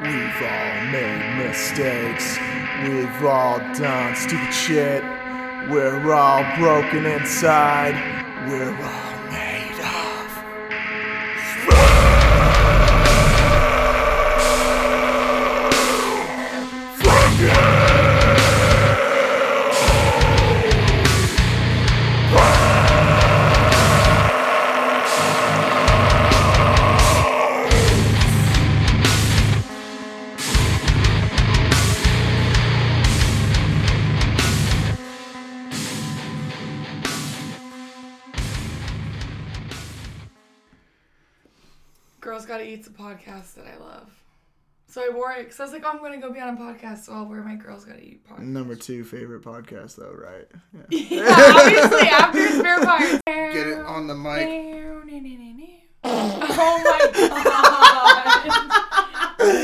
We've all made mistakes. We've all done stupid shit. We're all broken inside. We're all So I because I was like, oh, I'm going to go be on a podcast, so I'll wear my Girls Gotta Eat podcast. Number two favorite podcast, though, right? Yeah. yeah, obviously, after Spare Parts. Get it on the mic. Oh my god.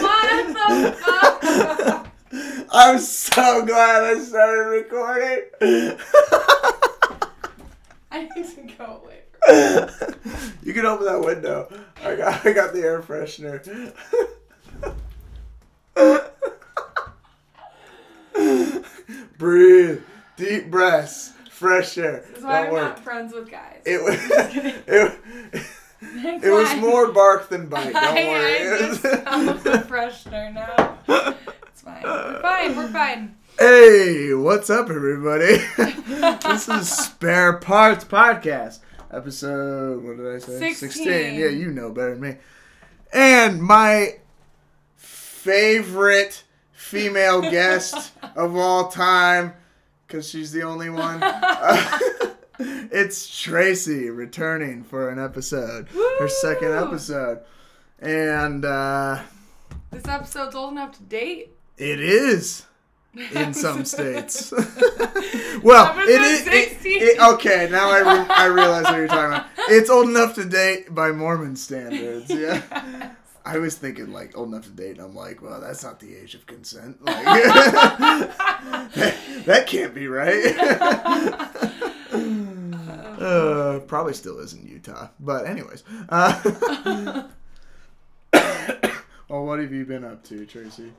what the fuck? I'm so glad I started recording. I need to go away. you can open that window. I got I got the air freshener. Breathe. Deep breaths. Fresh air. This is why I'm worry. not friends with guys. It was it, it was more bark than bite. Don't I, worry. I just smell the freshener now. It's fine. We're fine. We're fine. Hey, what's up, everybody? this is Spare Parts Podcast, episode. What did I say? 16. Yeah, you know better than me. And my favorite female guest of all time, because she's the only one. it's Tracy returning for an episode, her second episode, and uh, This episode's old enough to date. it is in some states. well, it is. It, it- okay, now I, re- I realize what you're talking about. It's old enough to date by Mormon standards. Yeah. I was thinking like old enough to date, and I'm like, well, that's not the age of consent. Like, that, that can't be right. uh, probably still is in Utah, but anyways. Uh, well, what have you been up to, Tracy?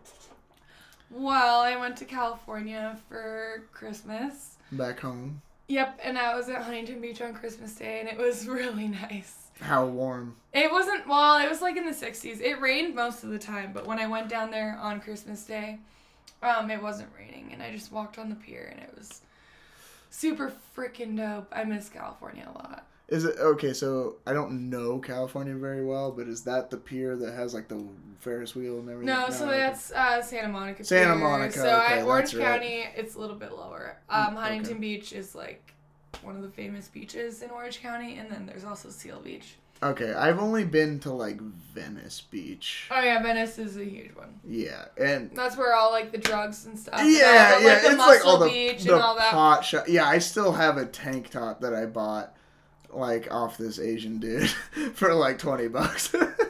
Well, I went to California for Christmas. Back home? Yep, and I was at Huntington Beach on Christmas Day, and it was really nice. How warm? It wasn't, well, it was like in the 60s. It rained most of the time, but when I went down there on Christmas Day, um, it wasn't raining, and I just walked on the pier, and it was super freaking dope. I miss California a lot. Is it okay? So I don't know California very well, but is that the pier that has like the Ferris wheel and everything? No, so okay. that's uh, Santa Monica. Santa Pier. Monica, So okay, Orange that's right. County, it's a little bit lower. Mm, Um, Huntington okay. Beach is like one of the famous beaches in Orange County, and then there's also Seal Beach. okay. I've only been to like Venice Beach. Oh yeah, Venice is a huge one. Yeah, and That's where all like the drugs and stuff. and yeah, all yeah, like, the it's like all the, beach the and all that. pot shop. Yeah, I still have a tank top that I bought like off this Asian dude for like twenty bucks,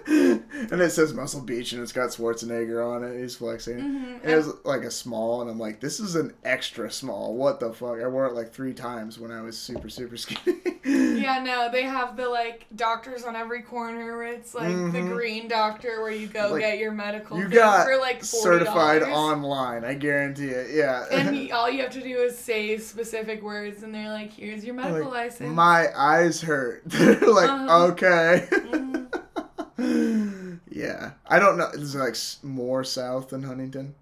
and it says Muscle Beach and it's got Schwarzenegger on it. He's flexing. Mhm. And It was like a small, and I'm like, this is an extra small. What the fuck? I wore it like three times when I was super, super skinny. Yeah, no, they have the like doctors on every corner. Where it's like the Mhm. green doctor where you go Like, get your medical. You got for like $40. certified online. I guarantee it. Yeah. And all you have to do is say specific words, and they're like, "Here's your medical Like, license." My eyes hurt. They're like, Uh-huh. okay. Mhm. Yeah. I don't know. Is it like more south than Huntington?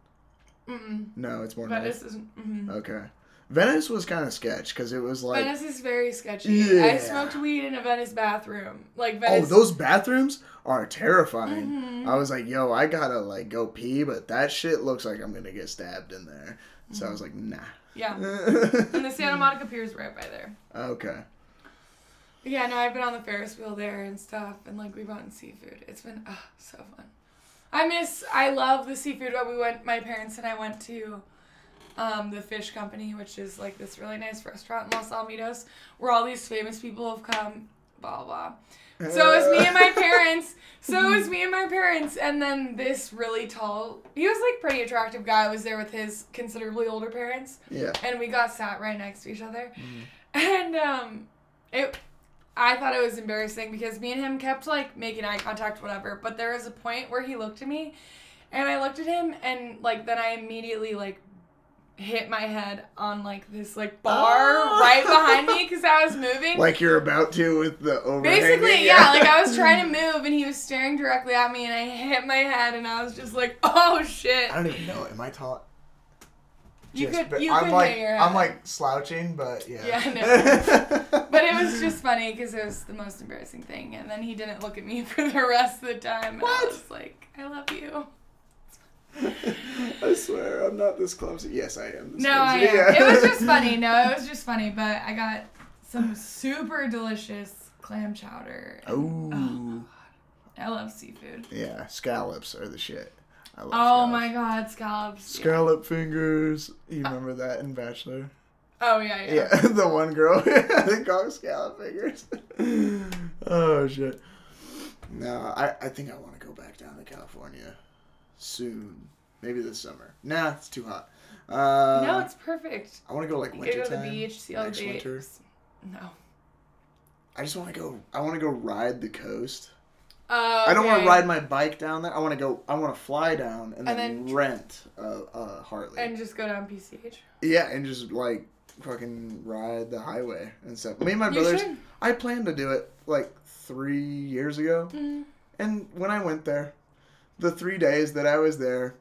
Mm-mm. No, it's more Venice north. is. mhm. Okay. Venice was kind of sketch because it was like. Venice is very sketchy. Yeah. I smoked weed in a Venice bathroom. Like Oh, those bathrooms are terrifying. Mhm. I was like, yo, I gotta like go pee, but that shit looks like I'm gonna get stabbed in there. So I was like, nah. Yeah. And the Santa Monica Pier is right by there. okay. Yeah, no, I've been on the Ferris wheel there and stuff, and like we've gotten seafood. It's been ah so fun. I miss, I love the seafood. When we went, my parents and I went to um, the Fish Company, which is like this really nice restaurant in Los Alamitos, where all these famous people have come. Blah blah. So it was me and my parents. So it was me and my parents, and then this really tall, he was like pretty attractive guy was there with his considerably older parents, Yeah. and we got sat right next to each other, Mhm. and um, it. I thought it was embarrassing because me and him kept like making eye contact, whatever. But there was a point where he looked at me, And I looked at him and like then I immediately like hit my head on like this like bar Oh. right behind me because I was moving. Like you're about to with the overhanging. Basically, yeah, like I was trying to move and he was staring directly at me and I hit my head and I was just like, oh shit. I don't even know. Am I tall? You Just could you I'm could like I'm like slouching, but yeah. Yeah, I But it was just funny because it was the most embarrassing thing. And then he didn't look at me for the rest of the time. And I What? was like, I love you. I swear I'm not this clumsy. Yes, I am. No, I am. Yeah. It was just funny. No, it was just funny. But I got some super delicious clam chowder. and- oh Ooh. I love seafood. Yeah, scallops are the shit. I love Oh scallops. my god, scallops. yeah. Scallop fingers. You remember that in Bachelor? Oh, yeah, yeah. Yeah, the one girl. they call scallop fingers. oh shit. No, I, I think I want to go back down to California soon. Maybe this summer. Nah, it's too hot. Uh, no, it's perfect. I want to go like winter go to time. the beach, see all the winter. No. I just want to go. I want to go ride the coast. Uh, I don't want to ride my bike down there. I want to go. I want to fly down and, And then, then- rent a, a Harley. And just go down PCH. yeah, and just like fucking ride the highway and stuff. Me and my brothers. I planned to do it like three years ago, Mm. and when I went there, the three days that I was there,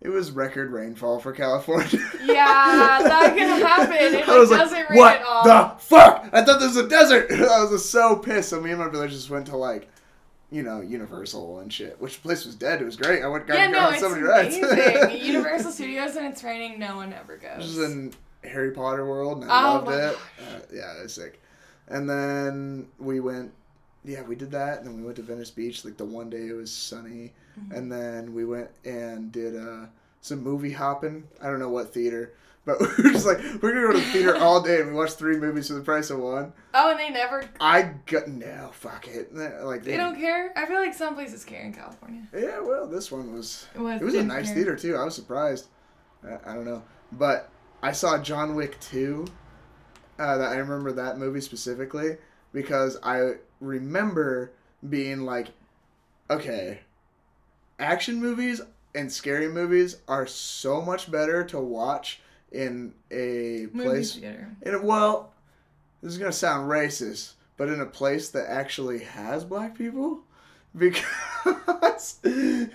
it was record rainfall for California. Yeah, that can happen. It, I was like, like, doesn't rain what at all. the fuck? I thought this was a desert. I was so pissed. So me and my brother just went to like, you know, Universal and shit. Which place was dead. It was great. I went got, yeah, no, on it's so many rides. amazing. Universal Studios and it's raining, no one ever goes. This is in Harry Potter world, and I Oh loved it. Uh, yeah, it was sick. And then we went. Yeah, we did that, and then we went to Venice Beach. Like the one day it was sunny, Mm-hmm. and then we went and did uh, some movie hopping. I don't know what theater, but we were just like we're gonna go to the theater all day, and we watched three movies for the price of one. oh, and they never. I got no fuck it. Like They don't care. I feel like some places care in California. Yeah, well, this one was. It was. It was a nice care. theater too. I was surprised. I, I don't know, but I saw John Wick two. Uh, that I remember that movie specifically because I remember being like, okay, action movies and scary movies are so much better to watch in a Movie place. theater. In a, well, this is gonna sound racist, but in a place that actually has black people, because this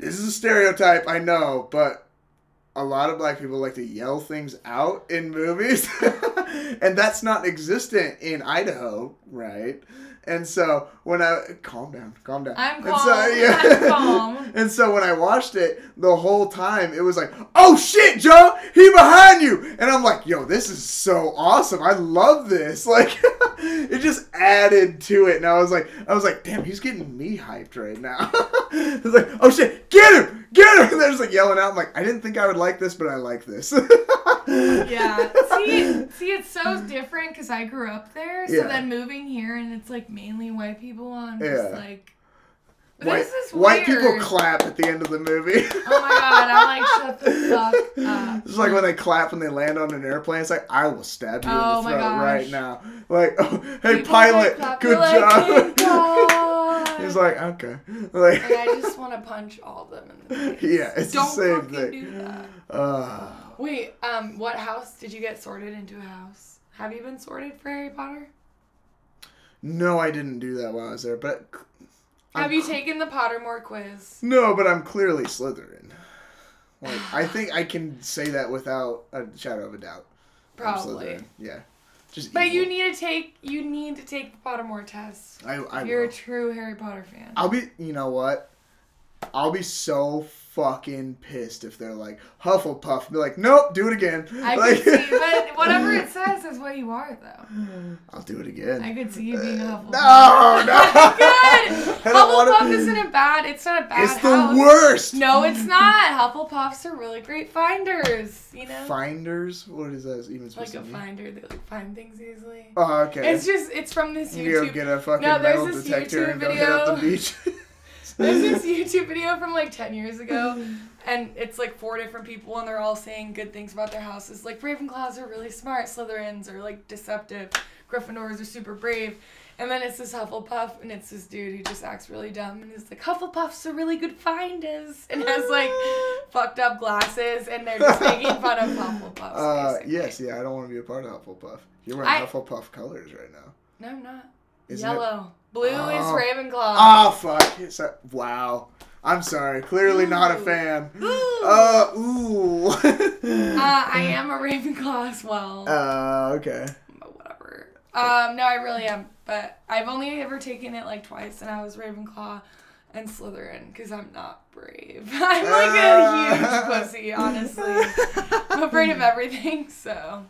is a stereotype, I know, but a lot of black people like to yell things out in movies, and that's not existent in Idaho, right? And so when I calm down, calm down. I'm And calm. so, I'm calm. and so when I watched it, the whole time it was like, "Oh shit, Joe, he behind you!" And I'm like, "Yo, this is so awesome! I love this!" Like, it just added to it, and I was like, "I was like, damn, he's getting me hyped right now." it's like, "Oh shit, get him, get him!" And they're just like yelling out. I'm like, "I didn't think I would like this, but I like this." Yeah. See, see, it's so different because I grew up there. So Yeah. then moving here and it's like mainly white people. I'm Yeah. like, White, white people clap at the end of the movie. Oh my god, I'm like, shut the fuck up. It's like when they clap when they land on an airplane. It's like I will stab you Oh in the my throat gosh. right now. Like, oh, hey People pilot, good like, job. "Thank He's like, okay, like, And I just want to punch all of them in the face. yeah, it's Don't the same thing. do that. Uh, Wait, um, what house did you get sorted into a house? Have you been sorted for Harry Potter? no, I didn't do that while I was there, but I'm Have you cl- taken the Pottermore quiz? no, but I'm clearly Slytherin. Like, I think I can say that without a shadow of a doubt. Probably. Yeah, just. But you need to take you need to take the Pottermore test. I, I you're will. a true Harry Potter fan. I'll be, you know what? I'll be so fucking pissed if they're like Hufflepuff. Be like, nope, do it again. I like, could see, but whatever it says is what you are, though. I'll do it again. I could see you being a Hufflepuff. no, no. Good. Don't wanna- Hufflepuff isn't a bad. It's not a bad It's the worst. No, it's not. Hufflepuffs are really great finders. You know, Finders. What is that even like a mean? finder. They like find things easily. Oh, okay. It's just it's from this YouTube. you go get a fucking No, there's metal this detector YouTube and go hit up the beach. There's this YouTube video from like 10 years ago, and it's like four different people, and they're all saying good things about their houses. Like Ravenclaws are really smart, Slytherins are like deceptive, Gryffindors are super brave. And then it's this Hufflepuff, and it's this dude who just acts really dumb, and he's like, Hufflepuff's are really good finders, and has like fucked up glasses, and they're just making fun of Hufflepuffs. Uh, basically. yes, yeah, I don't want to be a part of Hufflepuff. You're wearing I- Hufflepuff colors right now. No, I'm not. Isn't it- Yellow. Blue Oh. is Ravenclaw. Oh fuck! It's a- wow. I'm sorry. Clearly not a fan. Ooh. Uh, ooh. Uh, I am a Ravenclaw as well. Uh, okay. but whatever. Um, no, I really am. But I've only ever taken it like twice, and I was Ravenclaw and Slytherin because I'm not brave. I'm like a huge pussy, honestly. I'm afraid of everything, so.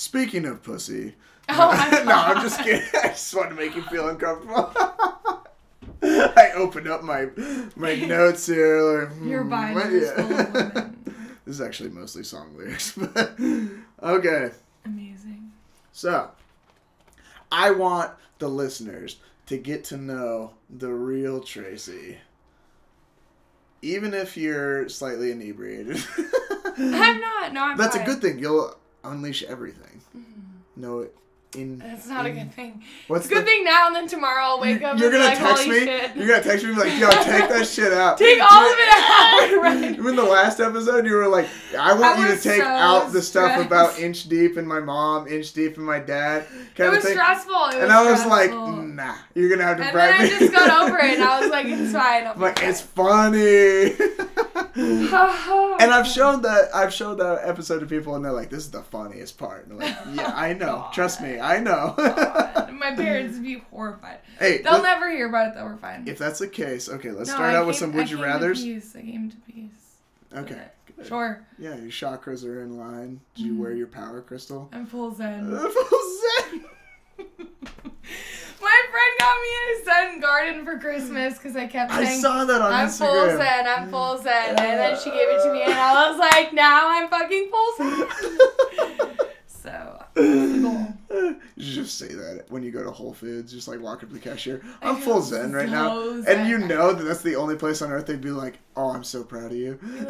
Speaking of pussy. Oh my no, I'm just kidding. I just want to make you feel uncomfortable. I opened up my my notes here. Like, Your hmm, is full. This is actually mostly song lyrics, but okay. Amazing. So, I want the listeners to get to know the real Tracy. Even if you're slightly inebriated. I'm not. No, I'm not. That's a good thing. You'll unleash everything. Mm-hmm. Know it in. That's not a good thing. What's It's a good the- thing now, and then tomorrow I'll wake up You're and gonna like, text me. shit. You're gonna text me like, "Yo, take that shit out." Take all of it out. Right. Even the last episode, you were like, "I want I you to take so out the stuff about inch deep and my mom, inch deep and my dad." It was of thing. stressful. It was and I was like, "Nah, you're gonna have to And bribe then I just got over it, and I was like, it's fine. Like, it's funny. And I've shown that I've shown that episode to people, and they're like, "This is the funniest part." And I'm like, "Yeah, I know. Trust me, I know." My parents would be horrified. hey, They'll let- never hear about it though. We're fine. if that's the case, okay, let's No, start I out with some would I you came to rather's. peace. I came to peace. Okay, good. Sure. Yeah, your chakras are in line. Did you Mm-hmm. wear your power crystal? I'm full zen. Full zen. My friend got me a zen garden for Christmas because I kept I saying, saw that on I'm full zen, I'm full zen. And then she gave it to me, and I was like, now I'm fucking full zen. so. You just say that when you go to Whole Foods, just like walk up to the cashier. I I'm full zen right now, and you know that that's the only place on earth they'd be like, "Oh, I'm so proud of you." like,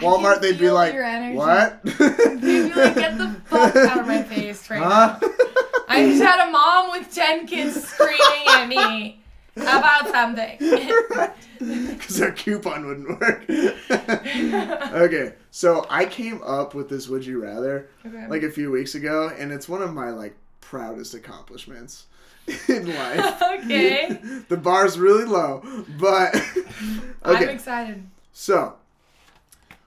Walmart, they'd be like, "What?" They'd be like, get the fuck out of my face right Huh? now. I just had a mom with 10 kids screaming at me about something. Because their coupon wouldn't work. okay, so I came up with this "Would you rather" Okay. like a few weeks ago, and it's one of my like proudest accomplishments in life. Okay. the bar's really low, but I'm excited. So,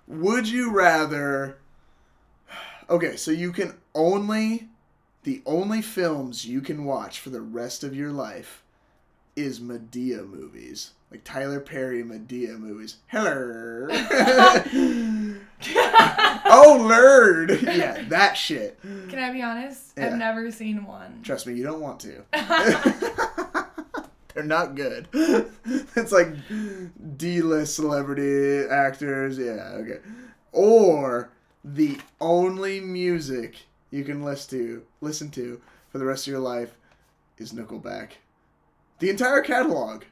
would you rather? Okay, so you can only the only films you can watch for the rest of your life is Madea movies, like Tyler Perry Madea movies. Hello. oh, lord. Yeah, that shit. Can I be honest? Yeah. I've never seen one. Trust me, you don't want to. They're not good. It's like D-list celebrity actors. Yeah, okay. Or the only music you can listen to listen to for the rest of your life is Nickelback. The entire catalog.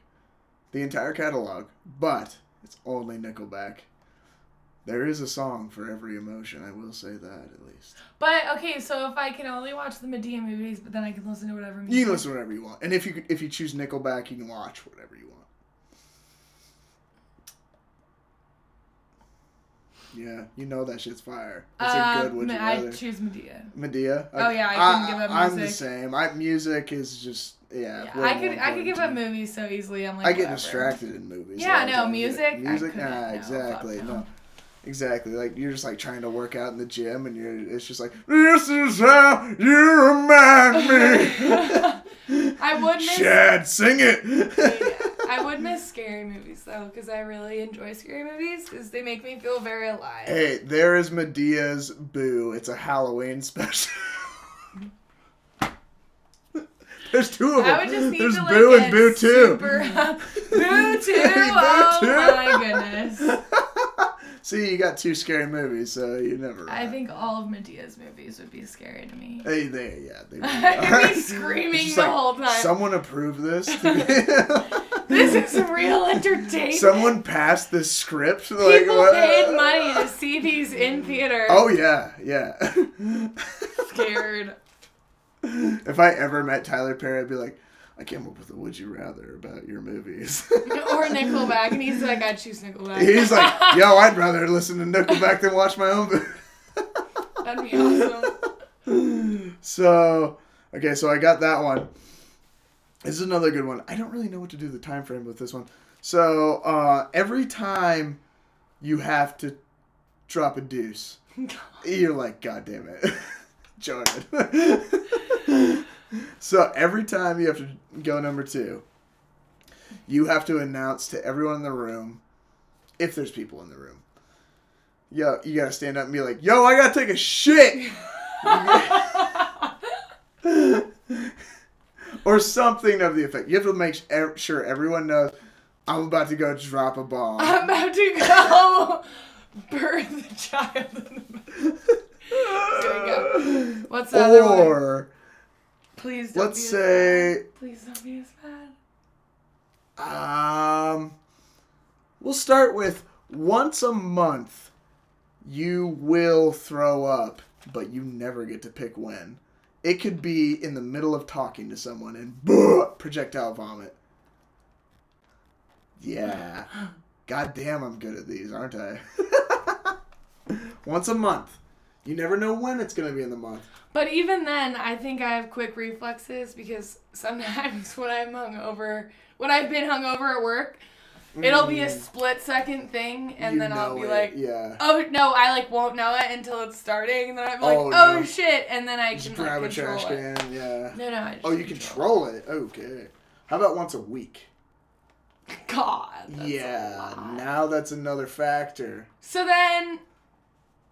The entire catalog. But it's only Nickelback. There is a song for every emotion, I will say that at least. But okay, so if I can only watch the Madea movies, but then I can listen to whatever music. You can listen to whatever you want, and if you if you choose Nickelback, you can watch whatever you want. Yeah, you know that shit's fire. It's a Uh, good would you I rather. choose Madea. Madea. Oh, yeah, I couldn't give up music. I'm the same. I music is just yeah. Yeah, I could I could give up movies so easily. I'm like I get whatever. distracted in movies. Yeah, no, music, Music, nah, exactly. no. No. Exactly. Like you're just like trying to work out in the gym, and you're it's just like this is how you remind me. I would miss Chad, sing it. I would miss scary movies though, because I really enjoy scary movies because they make me feel very alive. Hey, there is Madea's Boo. It's a Halloween special. There's two of them. I would just need There's to like Boo and Boo Two. super Boo two. Oh Boo my goodness. See, you got two scary movies, so you never. I think all of Madea's movies would be scary to me. Hey, they yeah, they. really I'd are. be screaming the like, whole time. Someone approve this. This is real entertainment. Someone passed this script. Like, People what? paid money to see these in theater. Oh yeah, yeah. scared. if I ever met Tyler Perry, I'd be like, I came up with a would you rather about your movies. or Nickelback, and he's like, I choose Nickelback. He's like, yo, I'd rather listen to Nickelback than watch my own movie. That'd be awesome. So, okay, so I got that one. This is another good one. I don't really know what to do the time frame with this one. So, uh, every time you have to drop a deuce, you're like, God damn it, Jordan. so every time you have to go number two, you have to announce to everyone in the room, if there's people in the room. Yo, you gotta stand up and be like, "Yo, I gotta take a shit," or something of the effect. You have to make sure everyone knows I'm about to go drop a bomb. I'm about to go birth child in the There we go. What's the other one? or Please don't let's be as say, bad. Please don't be as bad. um, we'll start with once a month. You will throw up, but you never get to pick when. It could be in the middle of talking to someone and projectile vomit. Yeah. God damn, I'm good at these, aren't I? Once a month. You never know when it's going to be in the month. But even then, I think I have quick reflexes because sometimes when I'm hungover, when I've been hungover at work, it'll be a split second thing, and Mm. You then I'll know be it, like, yeah. oh no, I like won't know it until it's starting, and then I'm like, Oh, oh, no. shit, and then I Just can grab a like, control trash it. can, yeah. No, no. I just Oh, you control it. Okay. How about once a week? God. that's a yeah. lot. Now that's another factor. So then,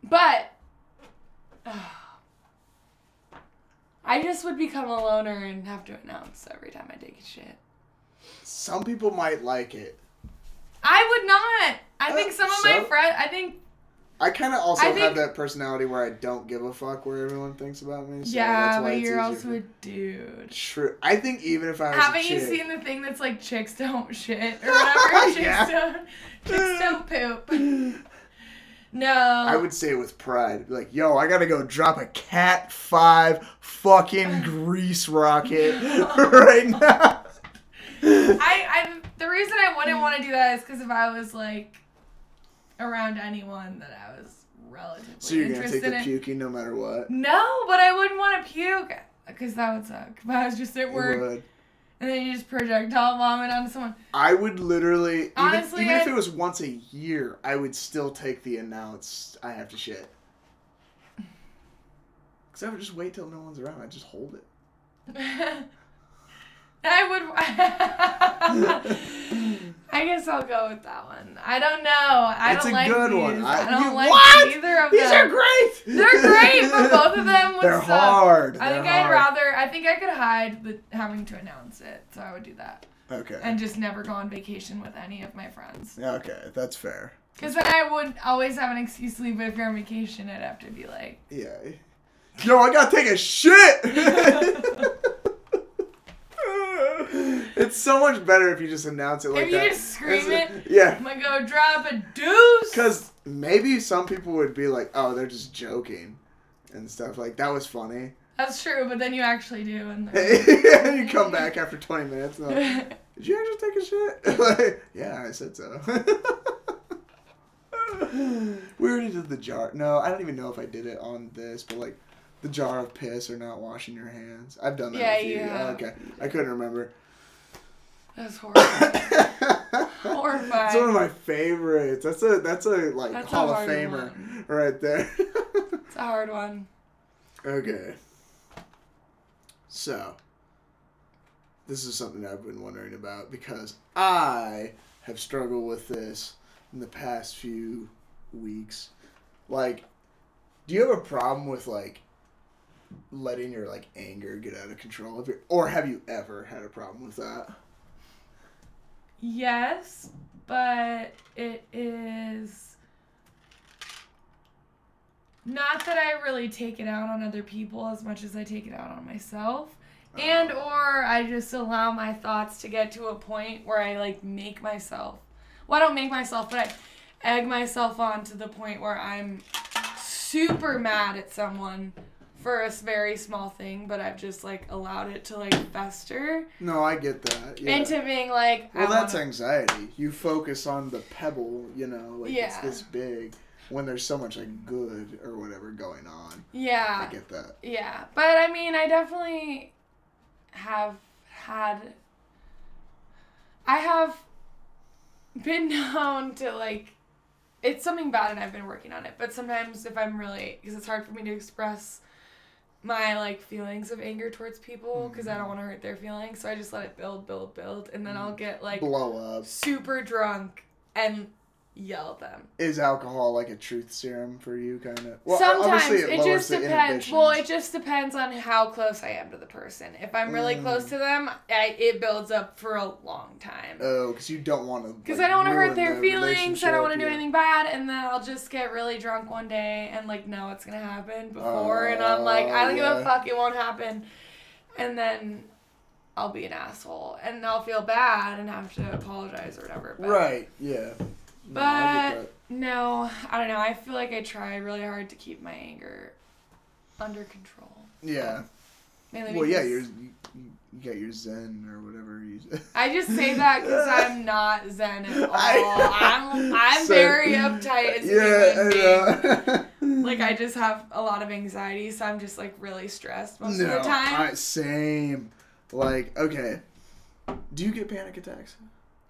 but I just would become a loner and have to announce every time I take a shit. Some people might like it. I would not. I think Uh, some of my friends. I think I kind of also I have that personality where I don't give a fuck where everyone thinks about me. So yeah, that's why but you're easier also a dude. True. I think even if I was Haven't you seen the thing that's like chicks don't shit or whatever? chicks Yeah. don't. Chicks don't poop. No. I would say it with pride, like, "Yo, I gotta go drop a Cat Five fucking grease rocket right now." I, I the reason I wouldn't want to do that is because if I was like around anyone that I was relatively So you're gonna interested take the in. puking no matter what. No, but I wouldn't want to puke because that would suck. If I was just at work would. and then you just projectile vomit onto someone. I would literally, even, Honestly, even if it was once a year, I would still take the announce I have to shit. Because I would just wait till no one's around. I'd just hold it. I would. I guess I'll go with that one. I don't know. I It's don't a like good these. one. I, I- don't you- like what? either of These them. These are great! They're great, but both of them would They're hard. I think They're I'd hard. rather. I think I could hide the having to announce it, so I would do that, Okay. and just never go on vacation with any of my friends. Yeah, okay, that's fair. Because then I would always have an excuse to leave. But if you're on vacation, I'd have to be like, Yeah. Yo, I gotta take a shit! it's so much better if you just announce it like If you that. just scream It's- it, Yeah. I'm gonna go drop a deuce. Because maybe some people would be like, oh, they're just joking and stuff. Like, that was funny. That's true, but then you actually do, and then- you come back after 20 minutes and like, did you actually take a shit? like, yeah, I said so. we already did the jar. No, I don't even know if I did it on this, but like the jar of piss or not washing your hands. I've done that. Yeah, a few. you oh, have. okay, I couldn't remember. That's horrible. horrifying. It's one of my favorites. That's a that's a like That's a Hall of Famer one. right there. It's a hard one. Okay. So, this is something I've been wondering about because I have struggled with this in the past few weeks. Like, do you have a problem with like letting your like anger get out of control? If you or have you ever had a problem with that? Yes, but it is not that I really take it out on other people as much as I take it out on myself. And or I just allow my thoughts to get to a point where I like make myself well I don't make myself but I egg myself on to the point where I'm super mad at someone for a very small thing, but I've just like allowed it to like fester No, I get that. Yeah. into being like, well, that's wanna- anxiety. You focus on the pebble, you know, like it's this big, when there's so much like good or whatever going on. yeah, I get that. Yeah, but I mean, I definitely have had. I have been known to like. It's something bad, and I've been working on it. But sometimes, if I'm really, because it's hard for me to express my like feelings of anger towards people, because I don't mm-hmm. want to hurt their feelings, so I just let it build, build, build, and then I'll mm. get like Blow up. super drunk and yell at them. Is alcohol like a truth serum for you, kind of? Well, Sometimes obviously it, just depends. Well, it just depends on how close I am to the person. If I'm really Mm. close to them, I, it builds up for a long time. Oh, because you don't want to. Because I don't want to hurt their feelings. I don't want to do anything bad, and then I'll just get really drunk one day and like know it's gonna happen before, and I'm like, I don't give Oh, a fuck, it won't happen, and then I'll be an asshole, and I'll feel bad and have to apologize or whatever. But Right. Yeah. No, I But no, I don't know. I feel like I try really hard to keep my anger under control. Yeah. Mainly Well, yeah, you're, you, you got your Zen or whatever you. I just say that because I'm not zen at all. I- I'm, I'm So- very uptight as yeah. I. Like I just have a lot of anxiety, so I'm just like really stressed most no, of the time. I, same. Like, okay. Do you get panic attacks?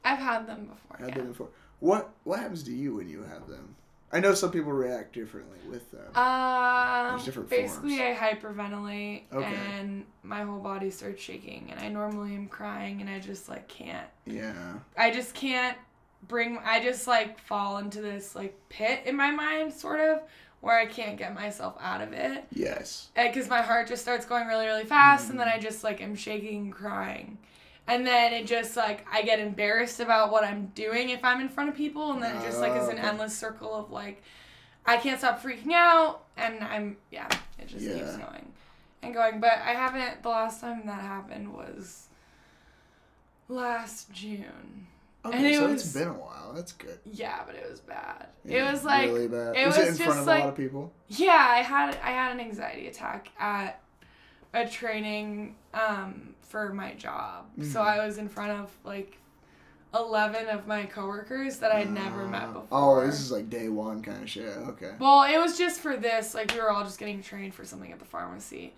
I've had them before. Had yeah. them before. What What happens to you when you have them? I know some people react differently with them. Um, There's different basically, forms. I hyperventilate Okay. and my whole body starts shaking, and I normally am crying, and I just like can't. yeah. I just can't bring. I just like fall into this like pit in my mind, sort of, where I can't get myself out of it, Yes. because my heart just starts going really, really fast, and then Mm. I just like am shaking, and crying. And then it just like I get embarrassed about what I'm doing if I'm in front of people, and then it just like is an Oh, endless circle of like I can't stop freaking out, and I'm yeah, it just keeps going and going. But I haven't. The last time that happened was last June. Okay, And it so was- it's been a while. That's good. Yeah, but it was bad. Yeah, it was like really bad. it was, it in just front of like- a lot of people? yeah, I had I had an anxiety attack at a training um, for my job. So Mhm. I was in front of like eleven of my coworkers that I'd never met Uh, before. Oh, this is like day one kind of shit. Okay. Well, it was just for this. Like we were all just getting trained for something at the pharmacy.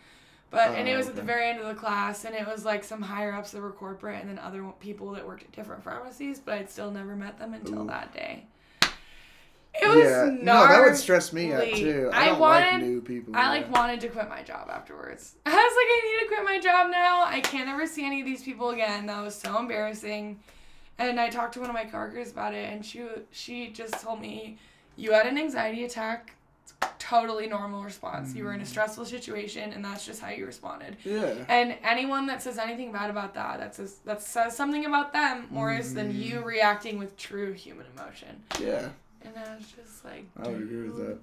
But and Oh, it was at the very end of the class, and it was like some higher ups that were corporate, and then other people that worked at different pharmacies. But I'd still never met them until Ooh. that day. It was yeah. No, that would stress me out too. I I don't like wanted- new people. I like wanted to quit my job afterwards. I was like, I need to quit my job now. I can't ever see any of these people again. That was so embarrassing. And I talked to one of my coworkers about it, and she she just told me, you had an anxiety attack. Totally normal response. You were in a Mm. stressful situation, and that's just how you responded. Yeah. And anyone that says anything bad about that, that says that says something about them than Mm. you reacting with true human emotion. Yeah. And I was just like, I would agree with that.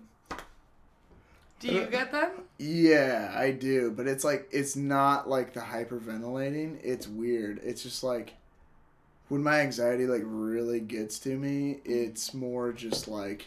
Do you uh, get them? Yeah, I do, but it's like it's not like the hyperventilating. It's weird. It's just like when my anxiety like really gets to me, it's more just like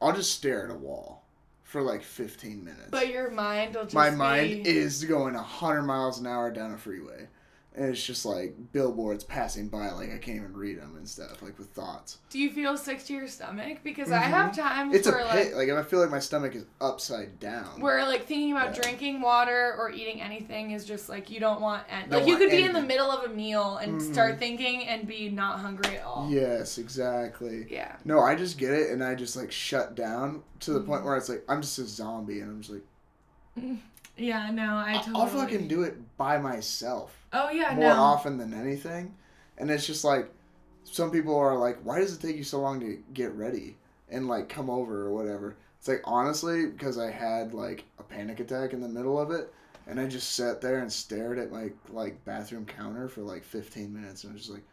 I'll just stare at a wall for like 15 minutes. But your mind will just my be... mind is going 100 miles an hour down a freeway. And it's just like billboards passing by, like I can't even read them and stuff, like with thoughts. Do you feel sick to your stomach? Because I Mhm. have times It's a where pit. like Like, I feel like my stomach is upside down. where like thinking about Yeah. drinking water or eating anything is just like you don't want Don't like you could be in the middle of a meal and Mhm. start thinking and be not hungry at all. Yes, exactly. Yeah. No, I just get it and I just like shut down to the point Mhm. where it's like I'm just a zombie and I'm just like Yeah, no, I totally. I totally. will fucking do it by myself Oh yeah, more no. often than anything, and it's just like some people are like, why does it take you so long to get ready and like come over or whatever? It's like honestly because I had like a panic attack in the middle of it. And I just sat there and stared at my like bathroom counter for like 15 minutes and I was just like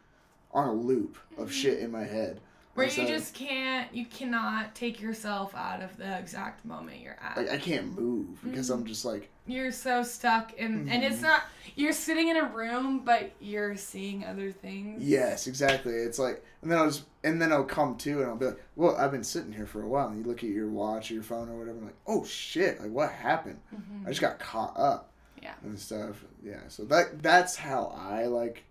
on a loop of mm-hmm. shit in my head. Where you just can't, you cannot take yourself out of the exact moment you're at. Like I can't move because Mm. I'm just like you're so stuck in, and it's Mhm. not, you're sitting in a room, but you're seeing other things. yes, exactly. It's like and then I'll just and then I'll come to and I'll be like, well, I've been sitting here for a while. And you look at your watch or your phone or whatever. I'm like, oh shit, like what happened? Mhm. I just got caught up. Yeah. And stuff. Yeah. So that that's how I like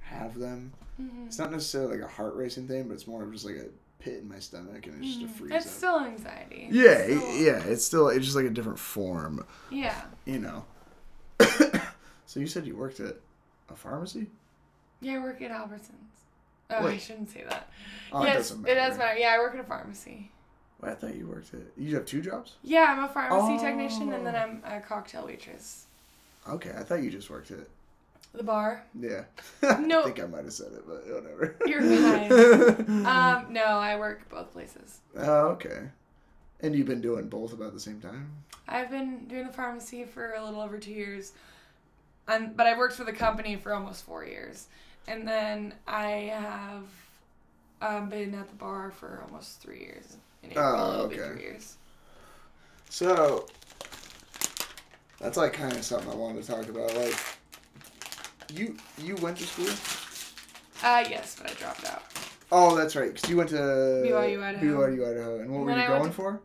have them. Mhm. It's not necessarily like a heart racing thing, but it's more of just like a pit in my stomach and it's just a Mhm. freeze. It's up. still anxiety. yeah, It's still- yeah. It's still it's just like a different form, Yeah. you know. so you said you worked at a pharmacy? Yeah, I work at Albertsons. Oh, I shouldn't say that. Oh, yes, doesn't it does matter. Yeah, I work at a pharmacy. Well, I thought you worked at. You have two jobs? Yeah, I'm a pharmacy technician, and then Oh. I'm a cocktail waitress. Okay, I thought you just worked at. The bar. Yeah. No. I think I might have said it, but whatever. You're fine. Um, no, I work both places. oh, okay. And you've been doing both about the same time? I've been doing the pharmacy for a little over two years, and but I've worked for the company for almost four years, and then I have um, been at the bar for almost three years. Oh, okay. three years. So that's like kind of something I wanted to talk about. Like, you you went to school? Uh, yes, but I dropped out. Oh, that's right. Cause you went to BYU Idaho. BYU Idaho, and what were you I going to- for?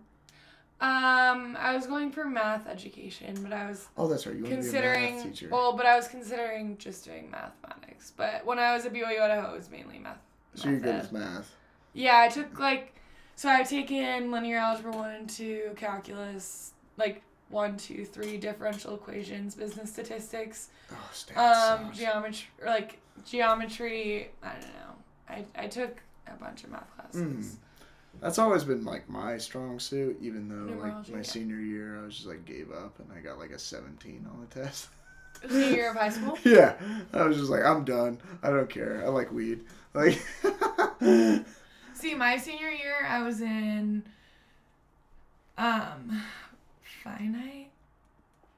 Um, I was going for math education, but I was Oh, that's right. You wanted to be a considering math well, but I was considering just doing mathematics. But when I was at BYU Idaho, it was mainly math. so you're good ed. with math. Yeah, I took like, so I've taken linear algebra one and two, calculus, like one, two, three, differential equations, business statistics, Oh, stats. um, geometry, or like geometry. I don't know. I I took a bunch of math classes. Mhm. That's always been like my strong suit, even though like my yeah. senior year I was just like gave up and I got like a 17 on the test. Senior year of high school. yeah, I was just like I'm done. I don't care. I like weed. Like See, my senior year, I was in, um, finite.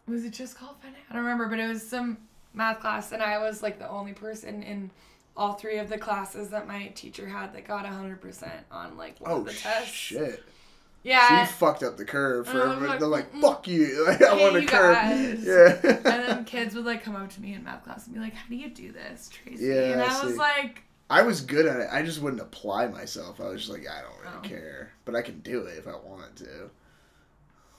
Was it just called finite? I don't remember, but it was some math class, and I was like the only person in all three of the classes that my teacher had that got hundred percent on like one oh of the tests. shit. So Yeah, you fucked up the curve for was everybody. like, They're like, "Mm-mm. fuck you. Like, I Hey, want a curve. guys. Yeah. and then kids would like come up to me in math class and be like, "How do you do this, Tracy?" Yeah, and I I was like, I was good at it. I just wouldn't apply myself. I was just like, I don't really Oh. care. But I can do it if I wanted to.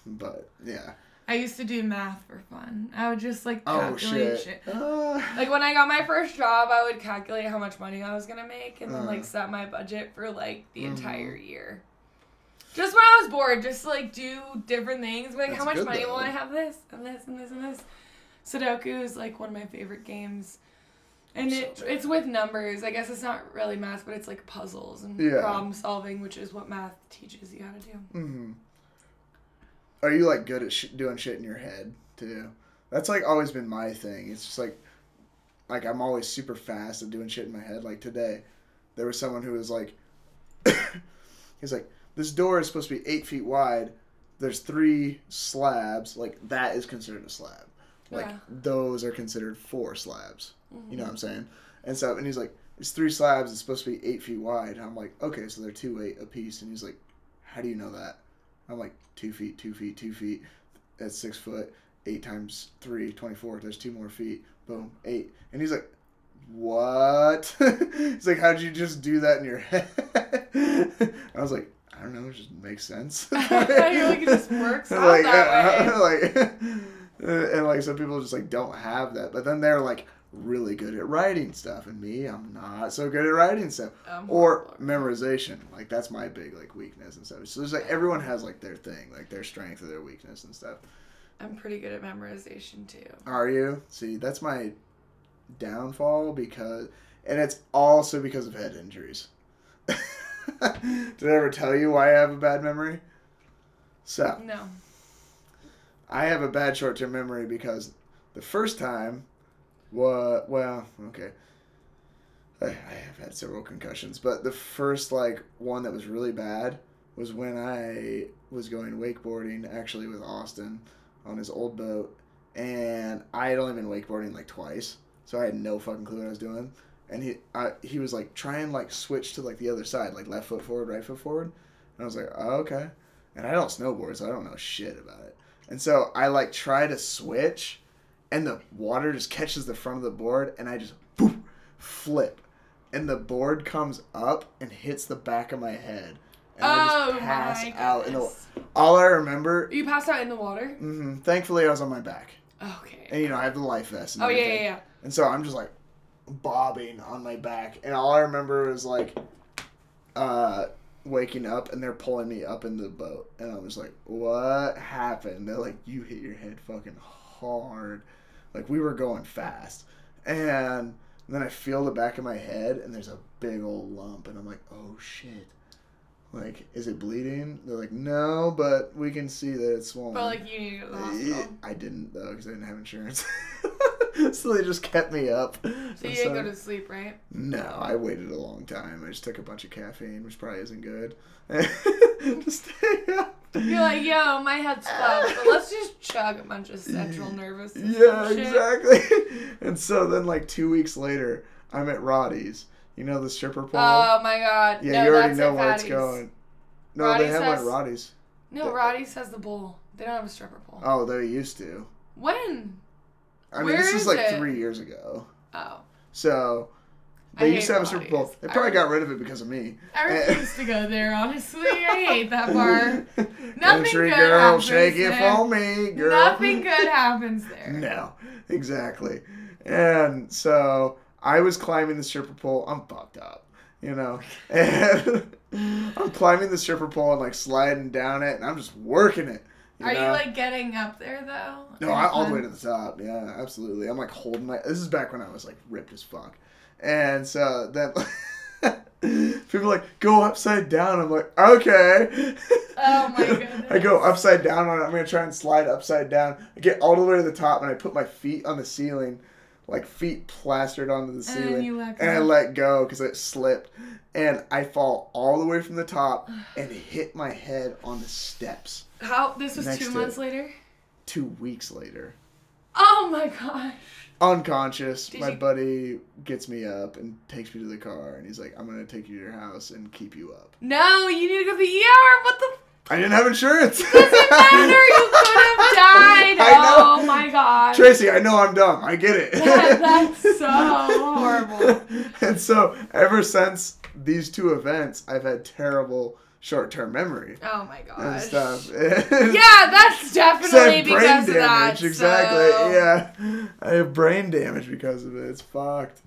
But yeah. I used to do math for fun. I would just like Oh calculate shit. Uh, Like when I got my first job, I would calculate how much money I was gonna make and then Uh. like set my budget for like the Mhm. entire year. Just when I was bored, just to, like do different things. Like how much good, money though. will I have this and this and this and this. Sudoku is like one of my favorite games. And it, it's with numbers. I guess it's not really math, but it's like puzzles and Yeah. problem solving, which is what math teaches you how to do. hmm Are you like good at sh- doing shit in your head too? That's like always been my thing. It's just like, like I'm always super fast at doing shit in my head. Like today, there was someone who was like, he's like, this door is supposed to be eight feet wide. There's three slabs. Like that is considered a slab. Like Yeah. those are considered four slabs. Mhm. You know what I'm saying? And so, and he's like, it's three slabs. It's supposed to be eight feet wide. And I'm like, okay, so they're two eight a piece. And he's like, how do you know that? I'm like, two feet, two feet, two feet. That's six foot. Eight times three, 24. There's two more feet. Boom, eight. And he's like, what? he's like, how'd you just do that in your head? I was like, I don't know. It just makes sense. You're like, it just works way. uh, like, and like some people just like don't have that, but then they're like really good at writing stuff, and me, I'm not so good at writing stuff Um, or memorization. Like that's my big like weakness and stuff. So there's like everyone has like their thing, like their strength or their weakness and stuff. I'm pretty good at memorization too. Are you? See, that's my downfall because, and it's also because of head injuries. Did I ever tell you why I have a bad memory? So, No. I have a bad short term memory because the first time, what? Well, okay. I, I have had several concussions, but the first like one that was really bad was when I was going wakeboarding actually with Austin on his old boat, and I had only been wakeboarding like twice, so I had no fucking clue what I was doing. and he I, he was like trying like switch to like the other side, like left foot forward, right foot forward, and I was like, oh, okay, and I don't snowboard, so I don't know shit about it, and so I like try to switch, and the water just catches the front of the board, and I just poof, flip, and the board comes up and hits the back of my head. And I Oh just pass out in the. All I remember. You passed out in the water? Mm-hmm. thankfully, I was on my back, Okay. and you know I have the life vest. And Oh yeah, everything. yeah, yeah. And so I'm just like bobbing on my back, and all I remember was like uh, waking up, and they're pulling me up in the boat, and I was like, "What happened?" They're like, "You hit your head fucking hard." Like we were going fast, and then I feel the back of my head, and there's a big old lump, and I'm like, "Oh shit." Like, is it bleeding? They're like, no, but we can see that it's swollen. But like you need to go to the hospital. I didn't though because I didn't have insurance. so they just kept me up. So you didn't go to sleep, right? No, I waited a long time. I just took a bunch of caffeine, which probably isn't good. stay up. You're like, yo, my head's fucked, but let's just chug a bunch of central nervous system Yeah, shit. exactly. and so then, like two weeks later, I'm at Roddy's. You know the stripper pole. Oh my god. yeah, no, you already know where it's going. No, Roddy's they have has- at Roddy's. No, Roddy says the bowl. They don't have a stripper pole. Oh, they used to. When? I mean, Where this is is like it? three years ago. Oh. So they used to have a stripper pole. They probably re- got rid of it because of me. I refuse to go there, honestly. I hate that bar. Nothing Country good girl, happens shake it there. for me, girl. Nothing good happens there. No, exactly. And so I was climbing the stripper pole. I'm fucked up, you know. And I'm climbing the stripper pole and like sliding down it, and I'm just working it. You Are know? you like getting up there though? No, I, all the way to the top. Yeah, absolutely. I'm like holding my. This is back when I was like ripped as fuck, and so then people are like go upside down. I'm like okay. Oh my goodness. I go upside down on it. I'm gonna try and slide upside down. I get all the way to the top, and I put my feet on the ceiling, like feet plastered onto the ceiling, let and I let go because it slipped, and I fall all the way from the top and hit my head on the steps. How? This was Next two months it. later. Two weeks later. Oh my gosh. unconscious. Did my you- buddy gets me up and takes me to the car, and he's like, "I'm gonna take you to your house and keep you up." No, you need to go to the ER. What the? I didn't have insurance. Doesn't matter. You could have died. I know. Oh my god. Tracy, I know I'm dumb. I get it. That- that's so horrible. and so, ever since these two events, I've had terrible short-term memory Oh my gosh. stuff. Yeah, that's definitely because brain of that. damage. Exactly. so- Yeah, I have brain damage because of it. It's fucked.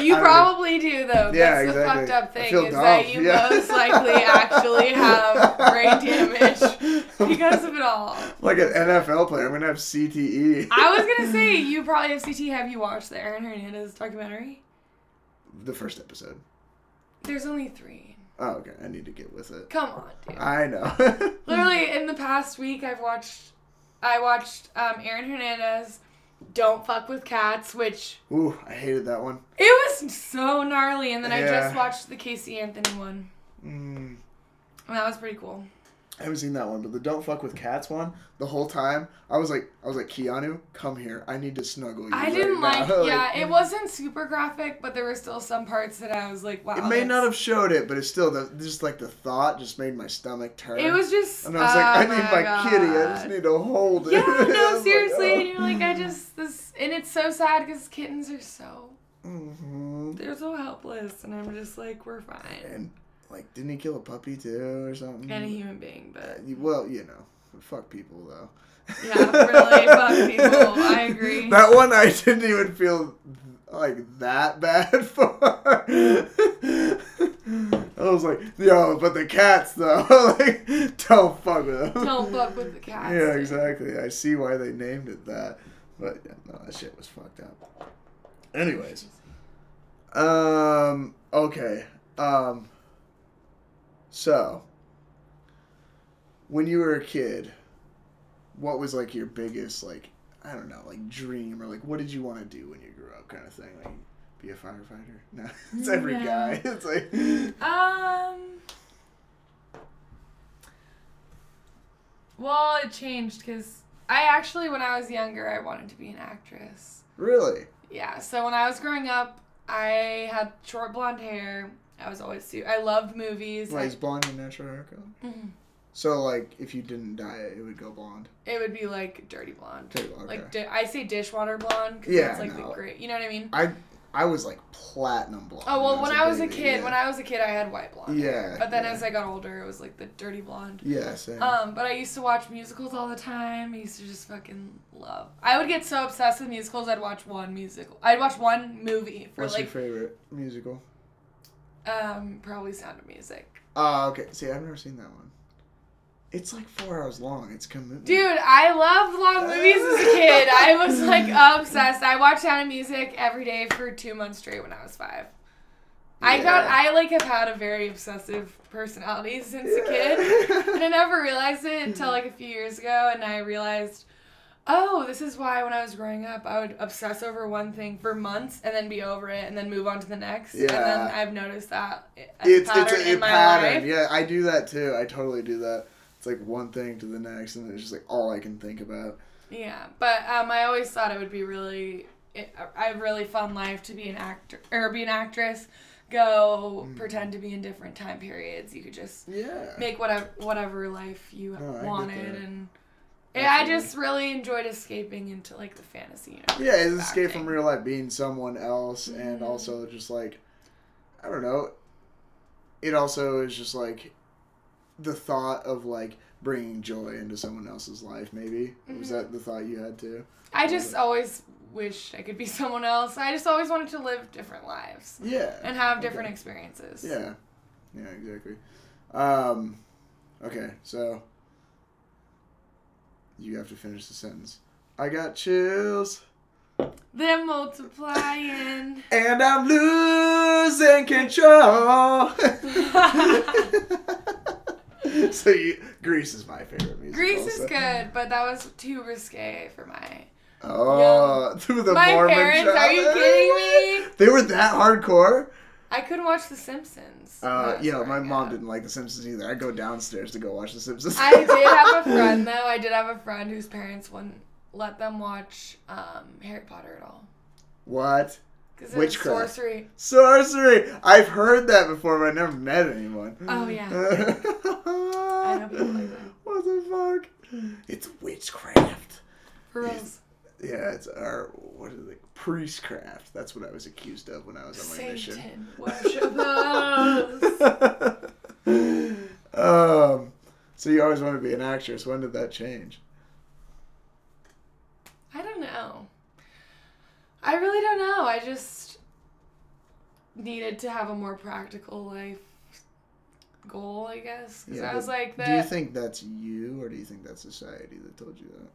You probably do though. Yeah, That's the exactly. fucked up thing is that you yeah. most likely actually have brain damage because of it all. like an NFL player. I'm gonna have CTE. I was gonna say you probably have CTE. Have you watched the Aaron Hernandez documentary? the first episode. There's only three. Oh, okay. I need to get with it. Come on, dude. I know. Literally in the past week, I've watched. I watched um, Aaron Hernandez. Don't fuck with cats, which Ooh, I hated that one. it was so gnarly, and then I just watched the Casey Anthony one, Mm, and that was pretty cool. I haven't seen that one, but the "Don't fuck with cats" one. The whole time, I was like, I was like, Keanu, come here. I need to snuggle you. I right didn't now." like, yeah, it wasn't super graphic, but there were still some parts that I was like, wow. It may not have showed it, but it's still the just like the thought just made my stomach turn. It was just. and I was like, oh I need my, God. kitty. I just need to hold it. Yeah, no, seriously, Like, and you're like, I just this, and it's so sad because kittens are so Mm-hmm. they're so helpless, and I'm just like, we're fine, And like, didn't he kill a puppy too or something? and a human being, Uh, but you- well, you know, fuck people though. Yeah, really, fuck people. I agree. That one I didn't even feel like that bad for. I was like, yo, but the cats though, like, don't fuck with them. don't fuck with the cats. Yeah, dude. exactly. I see why they named it that, but yeah, no, that shit was fucked up. Anyways, um, okay, um, so when you were a kid, what was like your biggest like I don't know like dream or like what did you want to do when you grew up kind of thing like be a firefighter? No, it's every No. guy. It's like Um. Well, it changed because I actually, when I was younger, I wanted to be an actress. really Yeah. So when I was growing up, I had short blonde hair. I was always su- I loved movies. Like, I- is blonde your natural hair color? Mhm. So, like, if you didn't dye it, it would go blonde. It would be like dirty blonde. Dirty blonde, Like okay. di- I say dishwater blonde because Yeah, that's like no. the great. You know what I mean? I I was like platinum blonde. Oh well, when I was a baby, kid, yeah. when I was a kid, I had white blonde. Yeah, But then yeah. as I got older, it was like the dirty blonde. Yeah, same. Um, but I used to watch musicals all the time. I used to just fucking love. I would get so obsessed with musicals. I'd watch one musical. I'd watch one movie for What's like your favorite musical? Um probably Sound of Music. Oh, okay. See, I've never seen that one. It's like four hours long. It's commitment. Dude, I loved long movies as a kid. I was like obsessed. I watched Sound of Music every day for two months straight when I was five. I got I like have had a very obsessive personality since a kid. And I never realized it until like a few years ago and I realized oh, this is why when I was growing up I would obsess over one thing for months and then be over it and then move on to the next. Yeah. And then I've noticed that It's a pattern it's a, a pattern. life. Yeah, I do that too. I totally do that. It's like one thing to the next, and it's just like all I can think about. Yeah, but um, I always thought it would be really, it, I have really fun life to be an actor or be an actress. Go Mm. pretend to be in different time periods. You could just Yeah. make whatever whatever life you Oh, wanted, and I just really enjoyed escaping into like the fantasy. Yeah, it's of escape from real life, being someone else, and Mhm. also just like, I don't know. It also is just like the thought of like bringing joy into someone else's life. Maybe was Mhm. that the thought you had too? I just always wish I could be someone else. I just always wanted to live different lives Yeah. and have Okay. different experiences. Yeah. Yeah. Exactly. Um. Okay. So. You have to finish the sentence. I got chills. They're multiplying. And I'm losing control. so you, Grease is my favorite musical. Grease is good, but that was too risque for my. Oh, through the my Mormon parents, are you kidding me? They were that hardcore. I couldn't watch The Simpsons. Uh, yeah, my mom up. didn't like The Simpsons either. I'd go downstairs to go watch The Simpsons. I did have a friend though. I did have a friend whose parents wouldn't let them watch um, Harry Potter at all What? because Witchcraft. sorcery. Sorcery. I've heard that before, but I never met anyone. Oh, yeah. I know people like that. What the fuck? It's witchcraft. For reals. Yeah, it's our what is it? Priestcraft. That's what I was accused of when I was on my mission. Satan us. um, so you always wanted to be an actress. When did that change? I don't know. I really don't know. I just needed to have a more practical life goal, I guess. Because I was like, do you think that's you, or do you think that's society that told you that?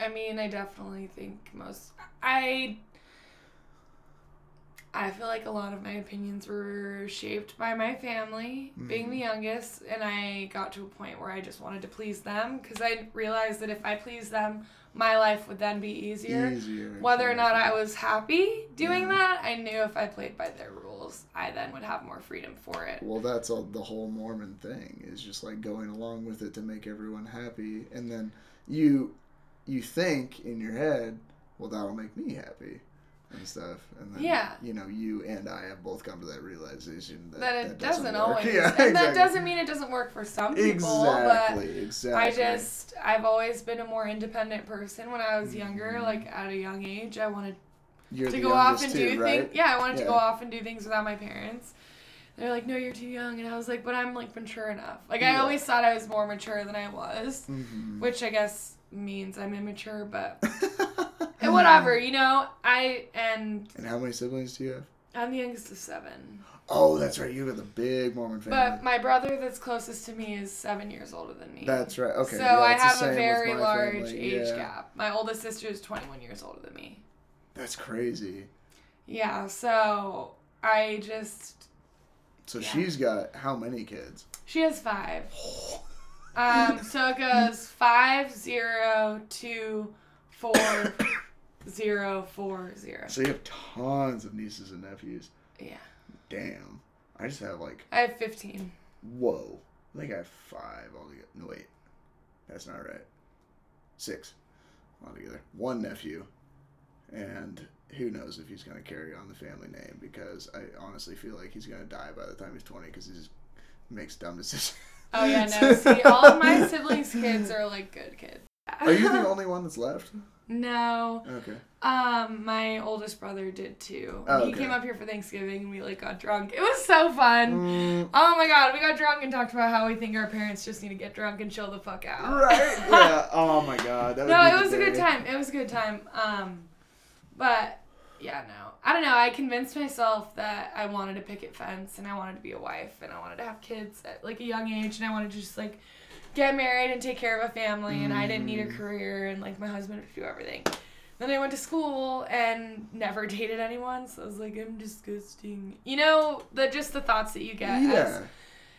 I mean, I definitely think most. I. I feel like a lot of my opinions were shaped by my family, being Mhm. the youngest, and I got to a point where I just wanted to please them because I realized that if I pleased them, my life would then be easier. Easier. Whether or not I was happy doing Yeah. that, I knew if I played by their rules, I then would have more freedom for it. Well, that's all, the whole Mormon thing is just like going along with it to make everyone happy, and then you you think in your head, well, that'll make me happy, and stuff, and then Yeah. you know, you and I have both come to that realization that That it that doesn't, work. always. Yeah, and that doesn't mean it doesn't work for some people, but exactly, exactly. I just I've always been a more independent person when I was younger, Mhm. like at a young age. I wanted You're to go off and too, do right? things. Yeah, I wanted to go off and do things without my parents. They're like, "No, you're too young," and I was like, "But I'm like mature enough." Like I Yeah. always thought I was more mature than I was, Mhm. which I guess means I'm immature, but and whatever, you know. I and And how many siblings do you have? I'm the youngest of seven, Oh, that's right. You have a big Mormon family. but my brother that's closest to me is seven years older than me. that's right. Okay. so yeah, I have a very large family. age yeah. gap. My oldest sister is 21 years older than me. That's crazy. Yeah, so I just So Yeah. she's got how many kids? she has five. Um, so it goes five zero two four zero four zero. So you have tons of nieces and nephews. Yeah, Damn. I just have like, I have 15. whoa. I think I have five altogether. No, wait. That's not right. Six altogether. One nephew and who knows if he's gonna carry on the family name because I honestly feel like he's gonna die by the time he's twenty because he just makes dumb decisions. Oh yeah, no. See, all of my siblings' kids are like good kids. Are you the only one that's left? No. Okay. Um, my oldest brother did too. Oh, He okay. came up here for Thanksgiving and we like got drunk. It was so fun. Mm, Oh my god, we got drunk and talked about how we think our parents just need to get drunk and chill the fuck out. right. Yeah. Oh my god. That no, it was a good time. It was a good time. Um, but yeah, no, I don't know. I convinced myself that I wanted a picket fence and I wanted to be a wife and I wanted to have kids at like a young age and I wanted to just like get married and take care of a family and I didn't need a Mm. career and like my husband would do everything. Then I went to school and never dated anyone, so I was like, I'm disgusting. You know, the just the thoughts that you get as Yeah.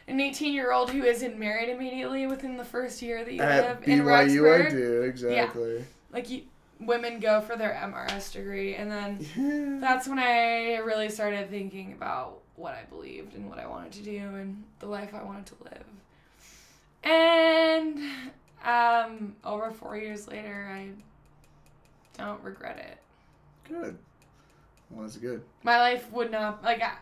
an 18 year old who isn't married immediately within the first year that you At live in BYU, I Rexburg do exactly. like you, women go for their MRS degree, and then that's when I really started thinking about what I believed and what I wanted to do and the life I wanted to live. And um, over four years later, I don't regret it. Good. Well, that's good. My life would not like. I,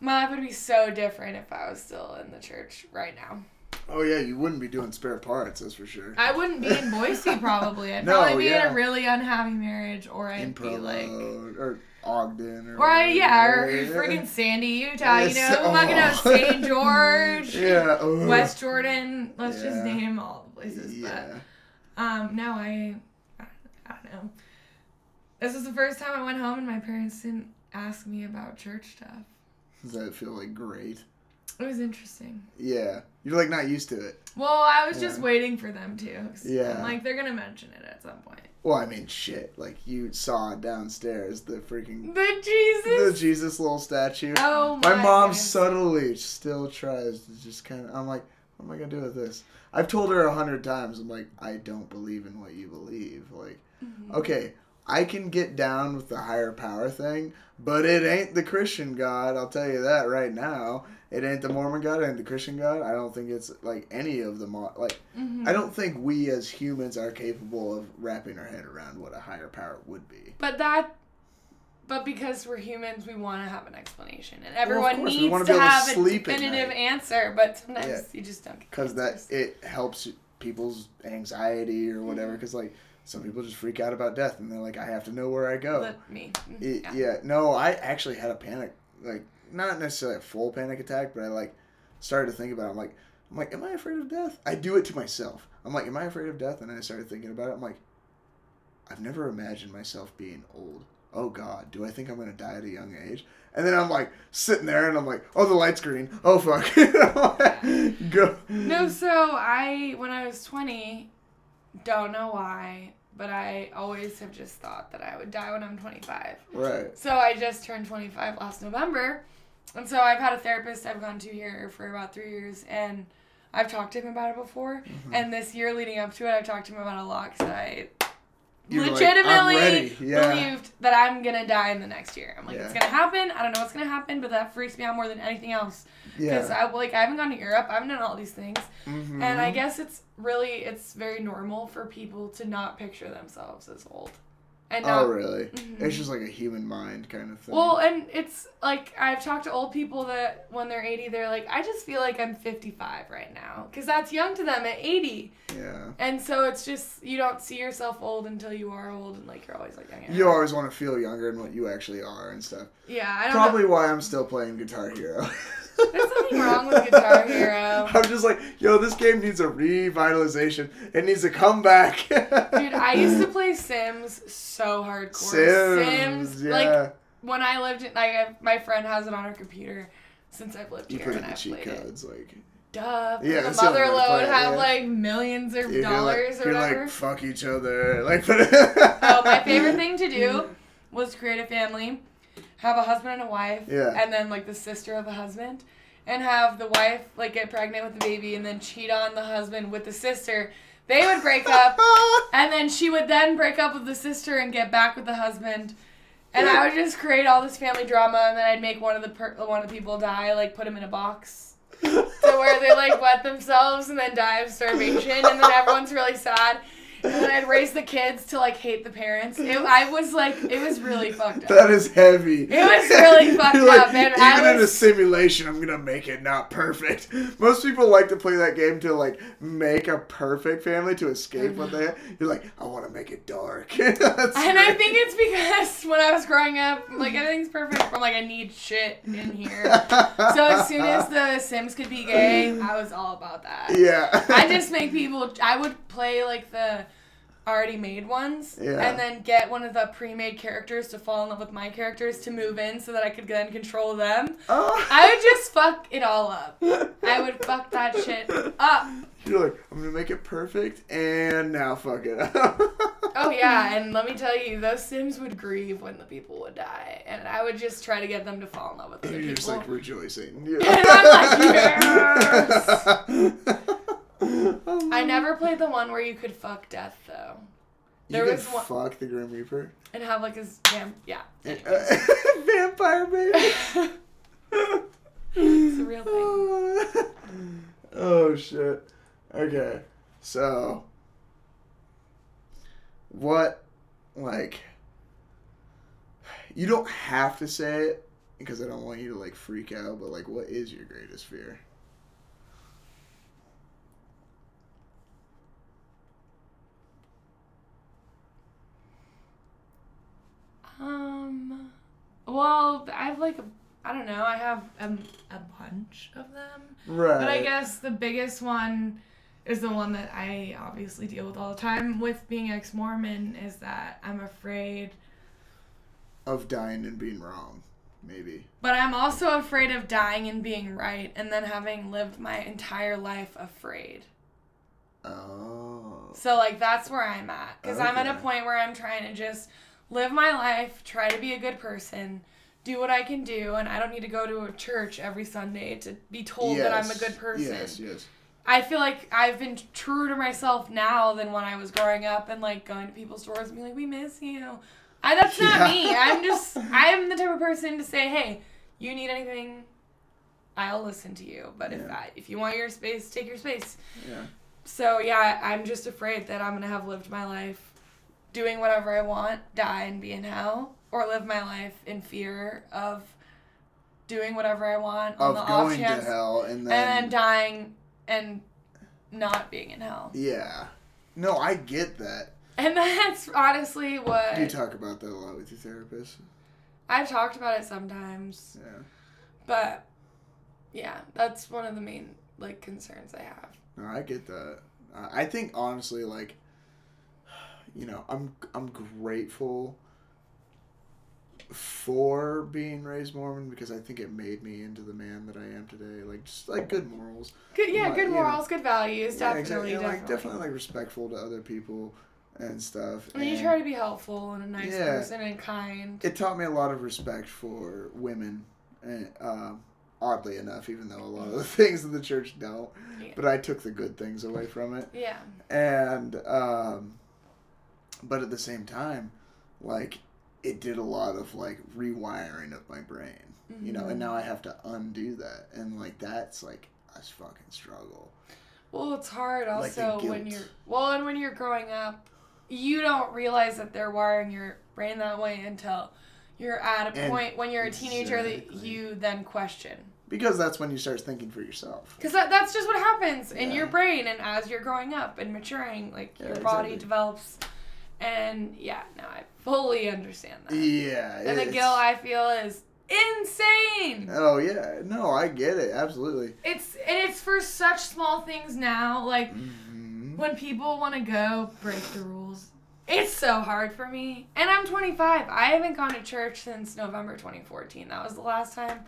my life would be so different if I was still in the church right now. Oh yeah, you wouldn't be doing spare parts, that's for sure. I wouldn't be in Boise probably. I'd No, probably be in a really unhappy marriage, or I'd In be Provo like. or Ogden or. Or I, yeah, or whatever. friggin' Sandy, Utah, you Yes, know, fucking up oh. St. George, Yeah. ugh. West Jordan. Let's just name all the places. Yeah. But um, no, I, I, I don't know. This was the first time I went home and my parents didn't ask me about church stuff. Does that feel like great? It was interesting. Yeah. You're like not used to it. Well, I was just waiting for them to. Yeah. I'm like they're gonna mention it at some point. Well, I mean, shit. Like you saw downstairs the freaking The Jesus, the Jesus. Little statue. oh my. My mom goodness. subtly still tries to just kind of. I'm like, what am I gonna do with this? I've told her a hundred times. I'm like, I don't believe in what you believe. Like, Mhm. okay, I can get down with the higher power thing, but it ain't the Christian God. I'll tell you that right now. It ain't the Mormon God. It ain't the Christian God. I don't think it's like any of the are- Like, Mhm. I don't think we as humans are capable of wrapping our head around what a higher power would be. But that, but because we're humans, we want to have an explanation, and everyone course, we needs to to have a sleep at definitive answer. But sometimes Yeah. you just don't. because that it helps people's anxiety or whatever. Because like some people just freak out about death and they're like, I have to know where I go. Let me. It- yeah. yeah. no, I actually had a panic, like not necessarily a full panic attack, but I like started to think about. It. I'm like, I'm like, am I afraid of death? I do it to myself. I'm like, am I afraid of death? And then I started thinking about it. I'm like, I've never imagined myself being old. Oh God, do I think I'm gonna die at a young age? And then I'm like sitting there and I'm like, oh, the light's green. Oh fuck. Go. No, so I when I was twenty, don't know why, but I always have just thought that I would die when I'm twenty five. Right. So I just turned 25 last November. And so I've had a therapist I've gone to here for about three years. And I've talked to him about it before. Mm-hmm. And this year leading up to it, I've talked to him about it a lot because I You're legitimately ready." Yeah. believed that I'm going to die in the next year. I'm like, it's going to happen. I don't know what's going to happen, but that freaks me out more than anything else. Because Yeah. I, like, I haven't gone to Europe. I haven't done all these things. Mhm. And I guess it's really, it's very normal for people to not picture themselves as old. And not Oh really? Mhm. It's just like a human mind kind of thing. Well, and it's like I've talked to old people that when they're 80, they're like, I just feel like I'm 55 right now. Because that's young to them at 80. yeah. And so it's just, you don't see yourself old until you are old, and like you're always like young. You always want to feel younger than what you actually are and stuff. Yeah, I don't Probably know. why I'm still playing Guitar Hero. There's nothing wrong with Guitar Hero. I'm just like, yo, this game needs a revitalization. It needs a comeback. Dude, I used to play Sims so hardcore. Sims, yeah. Like, when I lived in, like, I, my friend has it on her computer since I've lived you here put and in the I've cheat played it. like Duh. Yeah, the that's the mother way load it, have yeah. like millions of you're dollars like, or you're whatever. like fuck each other, like. Oh, my favorite thing to do was create a family, have a husband and a wife, Yeah. and then like the sister of the husband, and have the wife like get pregnant with the baby and then cheat on the husband with the sister. They would break up, and then she would then break up with the sister and get back with the husband. And I would just create all this family drama, and then I'd make one of the per- one of the people die, like put him in a box, to where they like wet themselves and then die of starvation, and then everyone's really sad. And then I'd raise the kids to like hate the parents. It, I was like, it was really fucked up. That is heavy. It was really fucked like, up, and even I in a simulation, I'm gonna make it not perfect. Most people like to play that game to like make a perfect family to escape what they. Mm-hmm. You're like, I want to make it dark. And I think it's because when I was growing up, like everything's perfect. I'm like, I need shit in here. So as soon as the Sims could be gay, I was all about that. yeah, I just make people. I would play like the already made ones, Yeah. and then get one of the pre-made characters to fall in love with my characters to move in, so that I could then control them. Oh. I would just fuck it all up. I would fuck that shit up. You're like, I'm gonna make it perfect, and now fuck it up. Oh yeah, and let me tell you, those Sims would grieve when the people would die, and I would just try to get them to fall in love with other You're just like rejoicing. And I'm like, yes! Oh, I never played the one where you could fuck death though, there you was can one- fuck the Grim Reaper. and have like his damn yeah. Eh, uh, vampire baby. It's a real thing. oh shit. Okay. So what like you don't have to say it because I don't want you to like freak out, but like what is your greatest fear? Um, well, I have like I don't know, I have a, a bunch of them. Right. But I guess the biggest one is the one that I obviously deal with all the time with being ex Mormon is that I'm afraid, of dying and being wrong, maybe. but I'm also afraid of dying and being right and then having lived my entire life afraid. Oh. So, like, that's where I'm at. Because I'm at a point where I'm trying to just live my life, try to be a good person, do what I can do, and I don't need to go to a church every Sunday to be told that I'm a good person. Yes, yes. I feel like I've been truer to myself now than when I was growing up and like going to people's doors and being like, "We miss you." I, that's not Yeah. me. I'm just I'm the type of person to say, "Hey, you need anything, I'll listen to you. But if Yeah. I, if you want your space, take your space." Yeah. So yeah, I'm just afraid that I'm gonna have lived my life doing whatever I want, die and be in hell, or live my life in fear of doing whatever I want on Of the off going to chance, hell and and then then dying and not being in hell. Yeah. No, I get that. And that's honestly what you talk about that a lot with your therapist? I've talked about it sometimes, Yeah. but yeah, that's one of the main like concerns I have. No, I get that. I think honestly, like, you know, I'm I'm grateful for being raised Mormon because I think it made me into the man that I am today. Like, just like good morals. Good, yeah, My- good you know, morals, good values, Yeah, definitely, exactly. Definitely. Like, definitely like respectful to other people and stuff. And you try to be helpful and a nice Yeah. person and kind. it taught me a lot of respect for women and um, oddly enough even though a lot of the things in the church don't Yeah. but i took the good things away from it Yeah. and um, but at the same time like it did a lot of like rewiring of my brain you know and mm-hmm. now i have to undo that and like that's like a fucking struggle Well, it's hard Like also when you're well, and when you're growing up, you don't realize that they're wiring your brain that way until you're at a And- point when you're a teenager that you then question. because that's when you start thinking for yourself Because that, that's just what happens in your brain, and as you're growing up and maturing, like Yeah, your body exactly. develops. And yeah, no, I fully understand that. yeah and the guilt I feel is insane. oh yeah no i get it absolutely It's and it's for such small things now, like Mhm. when people want to go break the rules. It's so hard for me. And I'm 25. I haven't gone to church since November 2014. That was the last time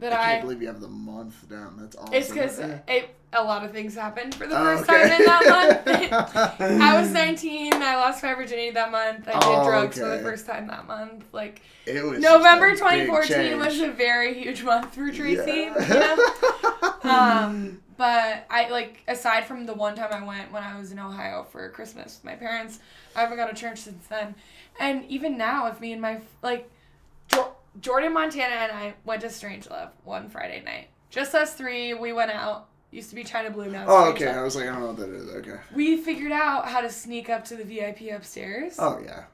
that I I. can't believe you have the month down. That's awesome. it's because it a lot of things happened for the Oh, first okay. time in that month. I was 19. I lost my virginity that month. I did Oh, drugs for the first time that month. Like It was November just a big 2014 was a very huge month for Tracy. Yeah. You know? um, but I like aside from the one time I went when I was in Ohio for Christmas with my parents, I haven't gone to church since then. And even now, if me and my like jo- Jordan Montana and I went to Strangelove one Friday night, just us three, we went out Used to be China Blue, now Oh, okay. I was like, I don't know what that is. Okay. We figured out how to sneak up to the VIP upstairs. Oh yeah.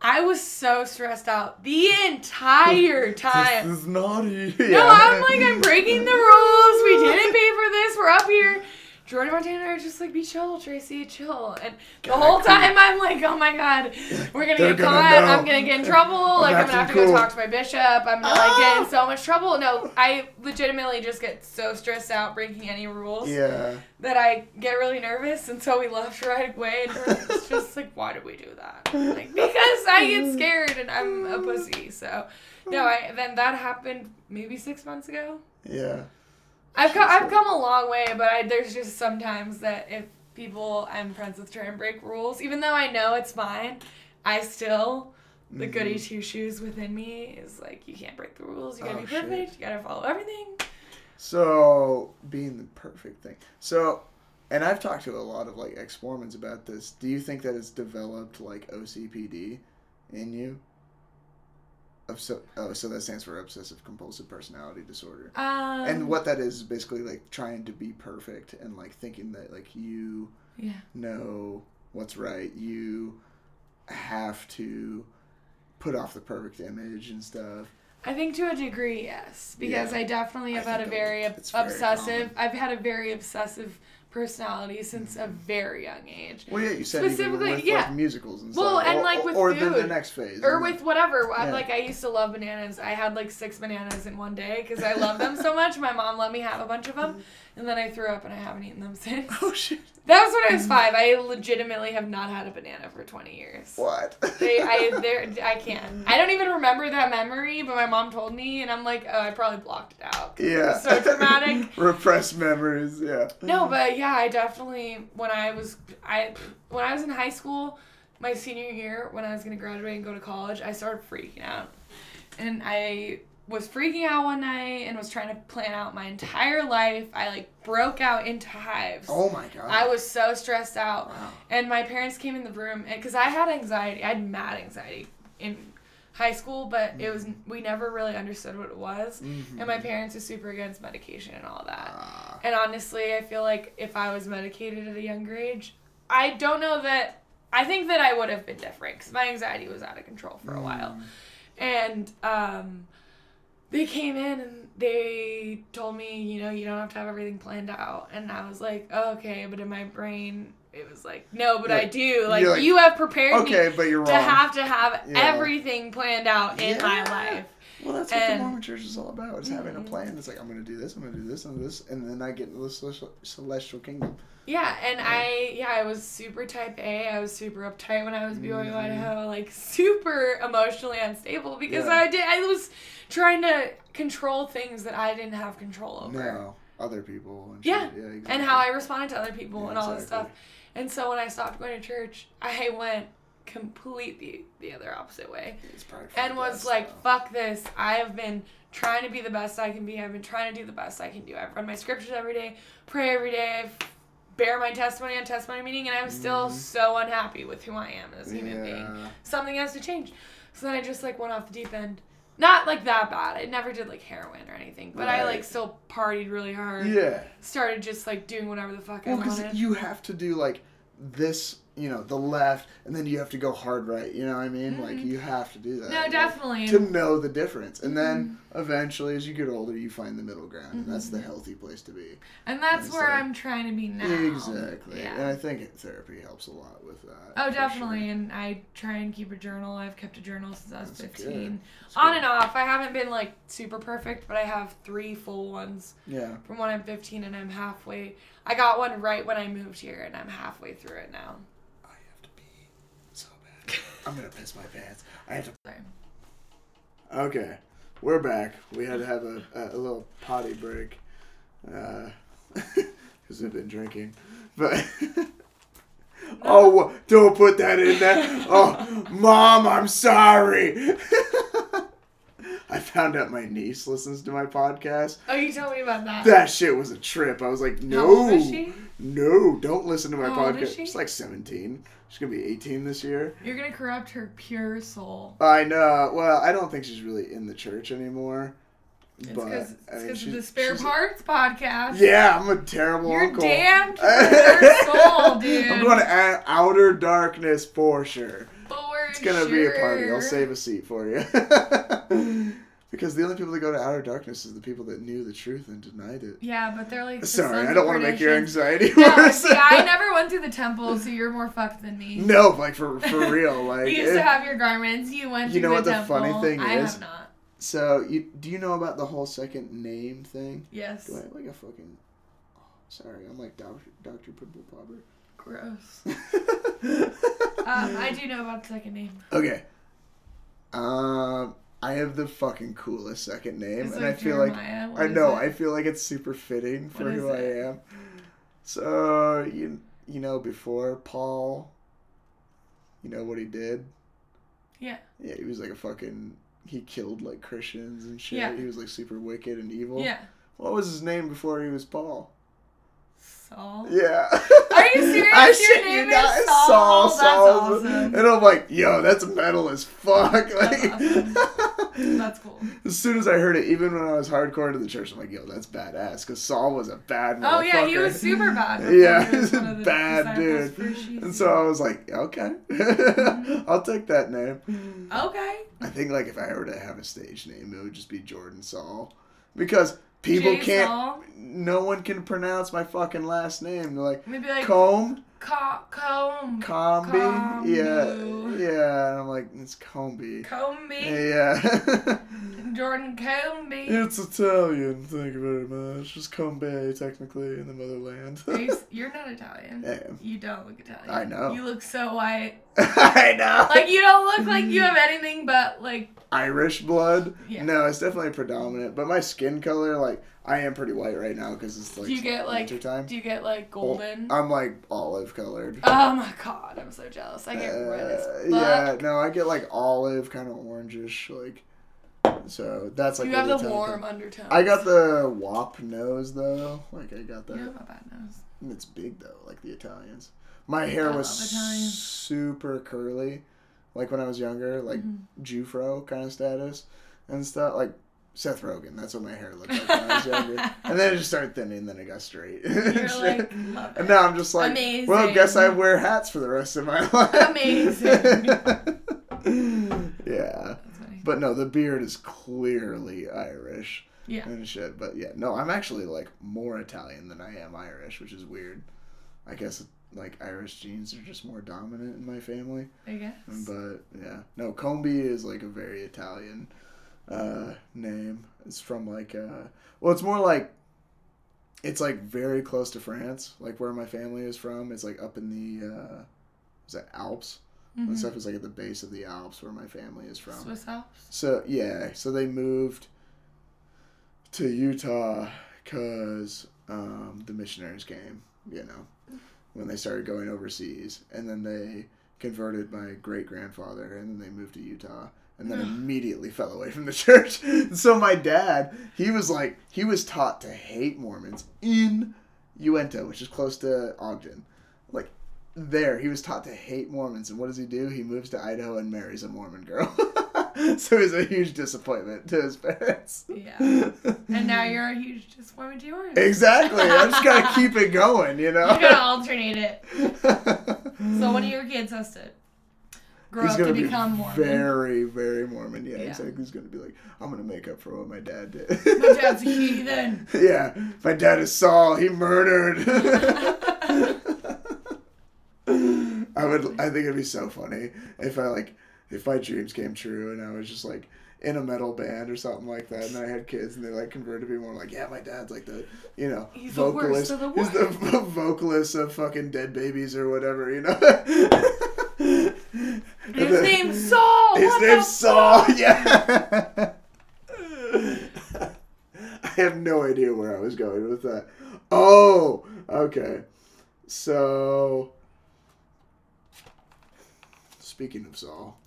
I was so stressed out the entire time. This is naughty. No, I'm like, I'm breaking the rules. We didn't pay for this. We're up here. Jordan Montana are just like, be chill, Tracy, chill. And the God, whole cool. time I'm like, oh my god, we're gonna They're get gonna caught. know. I'm gonna get in trouble. like, I'm gonna have to acting go talk to my bishop. I'm gonna like get in so much trouble. No, I legitimately just get so stressed out breaking any rules Yeah. that I get really nervous. And so we left right away. And it's just like, why did we do that? Like, because I get scared and I'm a pussy. So, no, I then that happened maybe six months ago. Yeah. I've come, I've come a long way, but I, there's just sometimes that if people I'm friends with try and break rules, even though I know it's fine, I still the goody Mm-hmm. two shoes within me is like you can't break the rules. You gotta Oh, be shit. perfect. You gotta follow everything. So being the perfect thing. So, and I've talked to a lot of like ex Mormons about this. Do you think that it's developed like OCPD in you? Obs- oh, so that stands for obsessive compulsive personality disorder. Um, and what that is is basically like trying to be perfect and like thinking that like you Yeah. know what's right. You have to put off the perfect image and stuff. I think to a degree, yes, because Yeah. I definitely have I had a very obsessive. I've had a very obsessive personality since a very young age. Well, yeah, you said Specifically, with yeah. like musicals and Well, stuff. and, or, like, with or then the food. next phase, or with it? whatever. I'm Yeah. like I used to love bananas. I had like six bananas in one day because I love them so much. My mom let me have a bunch of them, and then I threw up and I haven't eaten them since. Oh shit! That was when I was five. I legitimately have not had a banana for 20 years. What? They, I, they're, I can't. I don't even remember that memory, but my mom told me, and I'm like, oh, I probably blocked it out. it yeah. was so dramatic. Repressed memories. Yeah. No, but yeah, I definitely when I was I when I was in high school, my senior year when I was gonna graduate and go to college, I started freaking out, and I was freaking out one night and was trying to plan out my entire life. I like broke out into hives. Oh my god. I was so stressed out, Wow. and my parents came in the room because I had anxiety. I had mad anxiety in high school, but it was we never really understood what it was. Mhm. And my parents were super against medication and all that. Ah. And honestly, I feel like if I was medicated at a younger age, I don't know that. I think that I would have been different because my anxiety was out of control for a while. Mm. And um, they came in and they told me, you know, you don't have to have everything planned out. And I was like, oh, okay, but in my brain, it was like, no, but I do. Like, like, you have prepared me Okay, but you're wrong. to have to have Yeah. everything planned out in my life. Well, that's what the Mormon Church is all about. It's having a Mhm. plan. It's like I'm going to do this, I'm going to do this, and this, and then I get into the celestial, kingdom. Yeah, and Yeah. I yeah, I was super type A. I was super uptight when I was BYU Mhm. Idaho, like super emotionally unstable because Yeah. I did I was trying to control things that I didn't have control over. No, other people. And Yeah, yeah exactly. And how I responded to other people Yeah, and all this stuff. And so when I stopped going to church, I went completely the other opposite way. And was best, like, though. fuck this. I have been trying to be the best I can be. I've been trying to do the best I can do. I've read my scriptures every day, pray every day, I've bear my testimony on testimony meeting, and I'm still Mhm. so unhappy with who I am as a human being. Something has to change. So then I just like went off the deep end. Not like that bad. I never did like heroin or anything, but I Right. like still partied really hard. Yeah. Started just like doing whatever the fuck Well, I because wanted. you have to do like this, you know, the left, and then you have to go hard right. You know what I mean? Like Mhm. you have to do that. no, like, definitely. To know the difference, and then Mm-hmm. Eventually, as you get older, you find the middle ground, and that's the mm-hmm. healthy place to be. and that's It's where like- I'm trying to be now. Exactly. Yeah. And I think therapy helps a lot with that. Oh, definitely. sure. And I try and keep a journal. I've kept a journal since I was That's 15. On good. and off. I haven't been like super perfect, but I have three full ones Yeah. from when I'm 15 and I'm halfway. I got one right when I moved here and I'm halfway through it now. I have to pee so bad. I'm gonna piss my pants. I have to. Sorry. Okay, we're back. We had to have a, a, little potty break uh, because we've been drinking. But oh, don't put that in there. Oh, mom, I'm sorry. I found out my niece listens to my podcast. Oh, you told me about that. That shit was a trip. I was like, How no, old is she? No, don't listen to my How podcast. she? She's like 17. She's gonna be 18 this year. You're going to corrupt her pure soul. I know. Well, I don't think she's really in the church anymore. It's but because I mean, of the Spare Parts podcast. Yeah, I'm a terrible You're uncle. your soul, dude. I'm going to a- outer darkness for sure. For It's gonna be a party. I'll save a seat for you. because the only people that go to outer darkness is the people that knew the truth and denied it. Yeah, but they're like. Sorry, I don't want to make your anxiety No, worse. see, I never went through the temple, so you're more fucked than me. No, like for for real, like. you used it- to have your garments. You went You know what the the temple. funny thing I is? have not. so you do you know about the whole second name thing? Yes. Do I have like a fucking? oh, sorry, I'm like Doctor Doctor Pimple Popper. Gross. Um, I do know about the second name. okay. Um, I have the fucking coolest second name, It's and I like feel like What I know. it? I feel like it's super fitting for who I am. So you you know before Paul, you know what he did? Yeah. Yeah, he was like a fucking. He killed like Christians and shit. Yeah. He was like super wicked and evil. Yeah. What was his name before he was Paul? Saul. Yeah. Are you serious? I Your shit you name not. is Saul. Saul? That's Saul. awesome. And I'm like, yo, that's metal as fuck. Like, That's cool. as soon as I heard it, even when I was hardcore to the church, I'm like, yo, that's badass. Because Saul was a bad. Oh yeah, he was super bad. Yeah, he was he's a one of the bad dude. And so I was like, okay, I'll take that name. okay. I think like if I were to have a stage name, it would just be Jordan Saul, because people can't. No one can pronounce my fucking last name. They're like Maybe like Combe, Co- Combe. Comby, Combu. yeah, yeah. And I'm like, it's Comby. Comby. Yeah. Jordan Comby. it's Italian. Thank you very much. Just Combe, technically, in the motherland. You're not Italian. I am. You don't look Italian. I know. You look so white. I know. Like you don't look like you have anything but like Irish blood. Yeah. No, it's definitely predominant. But my skin color, like, I am pretty white right now because it's like do you get like winter time. do you get like golden? I'm like olive colored. oh my god, I'm so jealous. I get red as Uh, fuck. yeah, no, I get like olive, kind of orangish, like. So that's like you have the warm undertones. I got the wop nose though. Like I got that. You have a bad nose. And It's big though, like the Italians. My hair was super curly, like when I was younger, like Mhm. Jewfro kind of status and stuff. Like Seth Rogen, that's what my hair looked like when I was younger. And then it just started thinning, then it got straight. You're like and now I'm just like, Amazing. well, guess I wear hats for the rest of my life. Amazing. yeah, but no, the beard is clearly Irish Yeah. and shit. But yeah, no, I'm actually like more Italian than I am Irish, which is weird. I guess like Irish genes are just more dominant in my family. I guess. But yeah, no, Combi is like a very Italian uh, name. It's from like uh, well, it's more like it's like very close to France, like where my family is from. It's like up in the uh, is that Alps Mhm. and stuff is like at the base of the Alps where my family is from. Swiss Alps. So yeah, so they moved to Utah because um, the missionaries came, you know, when they started going overseas, and then they converted my great grandfather, and then they moved to Utah, and then immediately fell away from the church. so my dad, he was like, he was taught to hate Mormons in Uintah, which is close to Ogden, like. There, he was taught to hate Mormons, and what does he do? He moves to Idaho and marries a Mormon girl. so it was a huge disappointment to his parents. Yeah. And now you're a huge disappointment to yours. exactly. I just gotta keep it going, you know. You're gonna alternate it. So one of your kids has to grow He's up gonna to be become Mormon. very, very Mormon. Yeah, Yeah. exactly. He's gonna be like, I'm gonna make up for what my dad did. My dad's a heathen. yeah, my dad is Saul. He murdered. I would. I think it'd be so funny if I like if my dreams came true and I was just like in a metal band or something like that, and I had kids and they like converted me more like, yeah, my dad's like the you know He's the worst vocalist. of the He's the vocalist of fucking Dead Babies or whatever, you know. His name's Saul. His what name's Saul. fuck? Yeah. I have no idea where I was going with that. Oh, okay. So, speaking of Saul,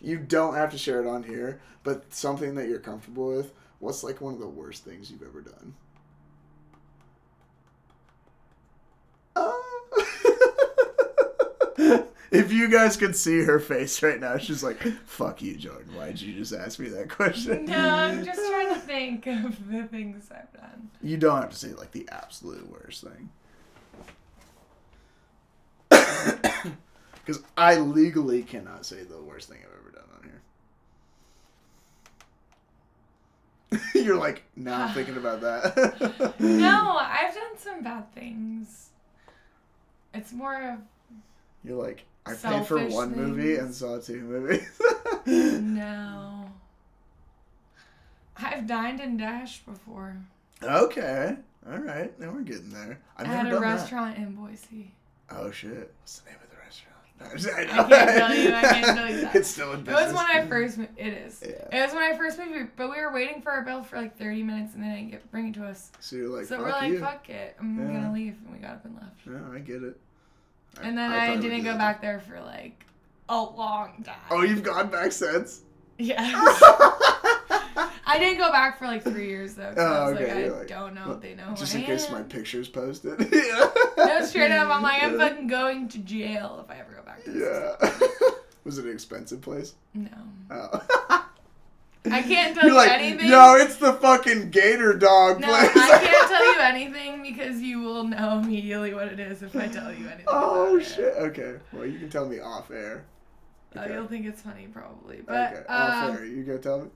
you don't have to share it on here, but something that you're comfortable with. What's like one of the worst things you've ever done? Oh. if you guys could see her face right now, she's like, "Fuck you, Jordan. Why'd you just ask me that question?" No, I'm just trying to think of the things I've done. You don't have to say like the absolute worst thing. Because I legally cannot say the worst thing I've ever done on here. You're like, now I'm thinking about that. No, I've done some bad things. It's more of You're like, I paid for one movie and saw two movies. no. I've dined and dashed before. okay. All right. Now we're getting there. I've had a restaurant in Boise. Oh, shit. What's the name of the restaurant? No, I, I can't tell you, I can't tell you that. It's still in It was when I first. It is. Yeah. It was when I first moved, but we were waiting for our bill for like 30 minutes, and they didn't get bring it to us. So you're like, so we're like, you. "Fuck it, I'm Yeah. gonna leave," and we got up and left. Yeah, I get it. And then I, would didn't go back there for like a long time. Oh, you've gone back since? Yes. I didn't go back for like three years though. 'cause I Oh, was okay, like, you're I like, don't know if they know Just I in case my picture's posted. yeah. No, straight up, I'm like, I'm fucking going to jail if I ever go back to this. Yeah. Was it an expensive place? No. Oh. I can't tell You're you like, anything. yo, it's the fucking gator dog No, place. I can't tell you anything because you will know immediately what it is if I tell you anything. Oh about it. shit. Okay. Well, you can tell me off air. Oh, Okay. you'll think it's funny probably, but okay. Off um, air. You gonna tell me?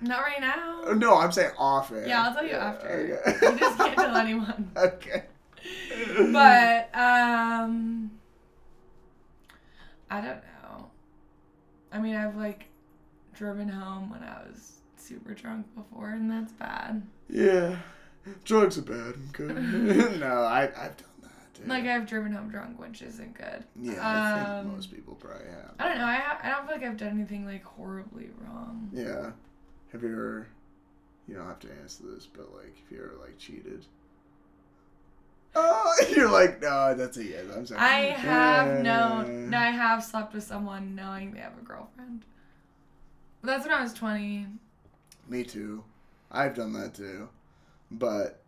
not right now. Oh, no, I'm saying off air. Yeah, I'll tell you after. Okay. You just can't tell anyone. okay. But um, I don't know. I mean, I've like driven home when I was super drunk before, and that's bad. Yeah. Drugs are bad. Okay. no, I I've done that. Too. Like I've driven home drunk, which isn't good. yeah, I think um, most people probably have. I don't know. I ha- I don't feel like I've done anything like horribly wrong. Yeah. Have you ever? You don't have to answer this, but like, if you ever like cheated. Oh, you're like, no, that's a yes. I'm sorry. I have known. No, I have slept with someone knowing they have a girlfriend. That's when I was twenty. Me too. I've done that too, but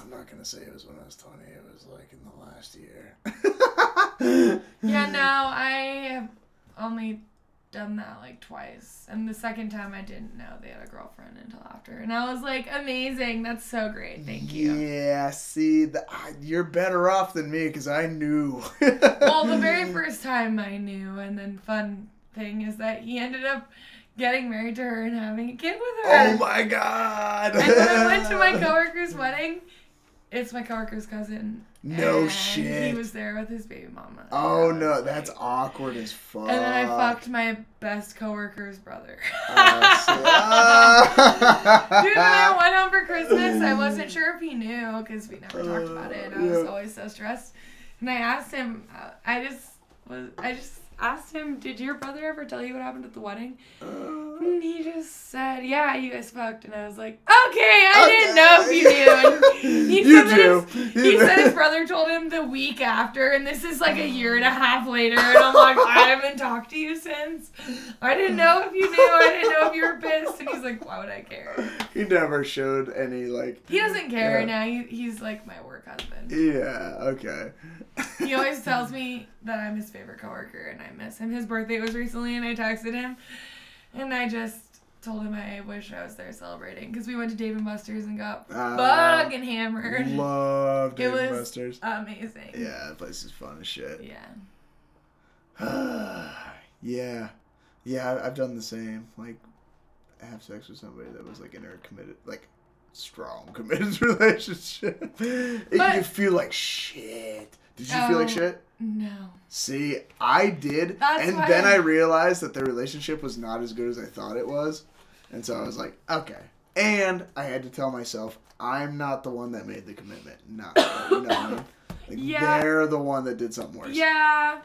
I'm not gonna say it was when I was 20. It was like in the last year. Yeah, no, I have only done that like twice. And the second time I didn't know they had a girlfriend until after. And I was like, amazing. That's so great. Thank you. Yeah, see, the, I- you're better off than me because I knew. Well, the very first time I knew, and then fun thing is that he ended up getting married to her and having a kid with her. Oh my god! And when I went to my coworker's wedding, it's my coworker's cousin. No and shit. He was there with his baby mama. Oh no, was that's like- awkward as fuck. And then I fucked my best coworker's brother. Ah, Dude, when I went home for Christmas, I wasn't sure if he knew because we never talked about it. I was Yeah. always so stressed, and I asked him. Uh, I just was. I just asked him, "Did your brother ever tell you what happened at the wedding?" Uh, and he just said, "Yeah, you guys fucked." And I was like, "Okay, I didn't know if you knew." And he You said do. his- You he said his brother told him the week after, and this is like a year and a half later, and I'm like, I haven't talked to you since. I didn't know if you knew. I didn't know if you were pissed. And he's like, Why would I care? He never showed any like. He doesn't care Yeah. now. He, he's like my work husband. Yeah. Okay. He always tells me that I'm his favorite coworker, and I miss him. His birthday was recently, and I texted him, and I just told him I wish I was there celebrating because we went to Dave and Buster's and got Ah, fucking hammered. Love Dave and was Buster's. amazing. Yeah, that place is fun as shit. Yeah. yeah, yeah. I've done the same. Like, have sex with somebody that was like in a committed, like, strong committed relationship. It- But- you feel like shit. Did you feel like Oh. shit? No. See, I did, That's and then I- I realized that the relationship was not as good as I thought it was, and so I was like, okay. And I had to tell myself, I'm not the one that made the commitment. Not, you know I mean? Like, Yeah. they're the one that did something worse. Yeah.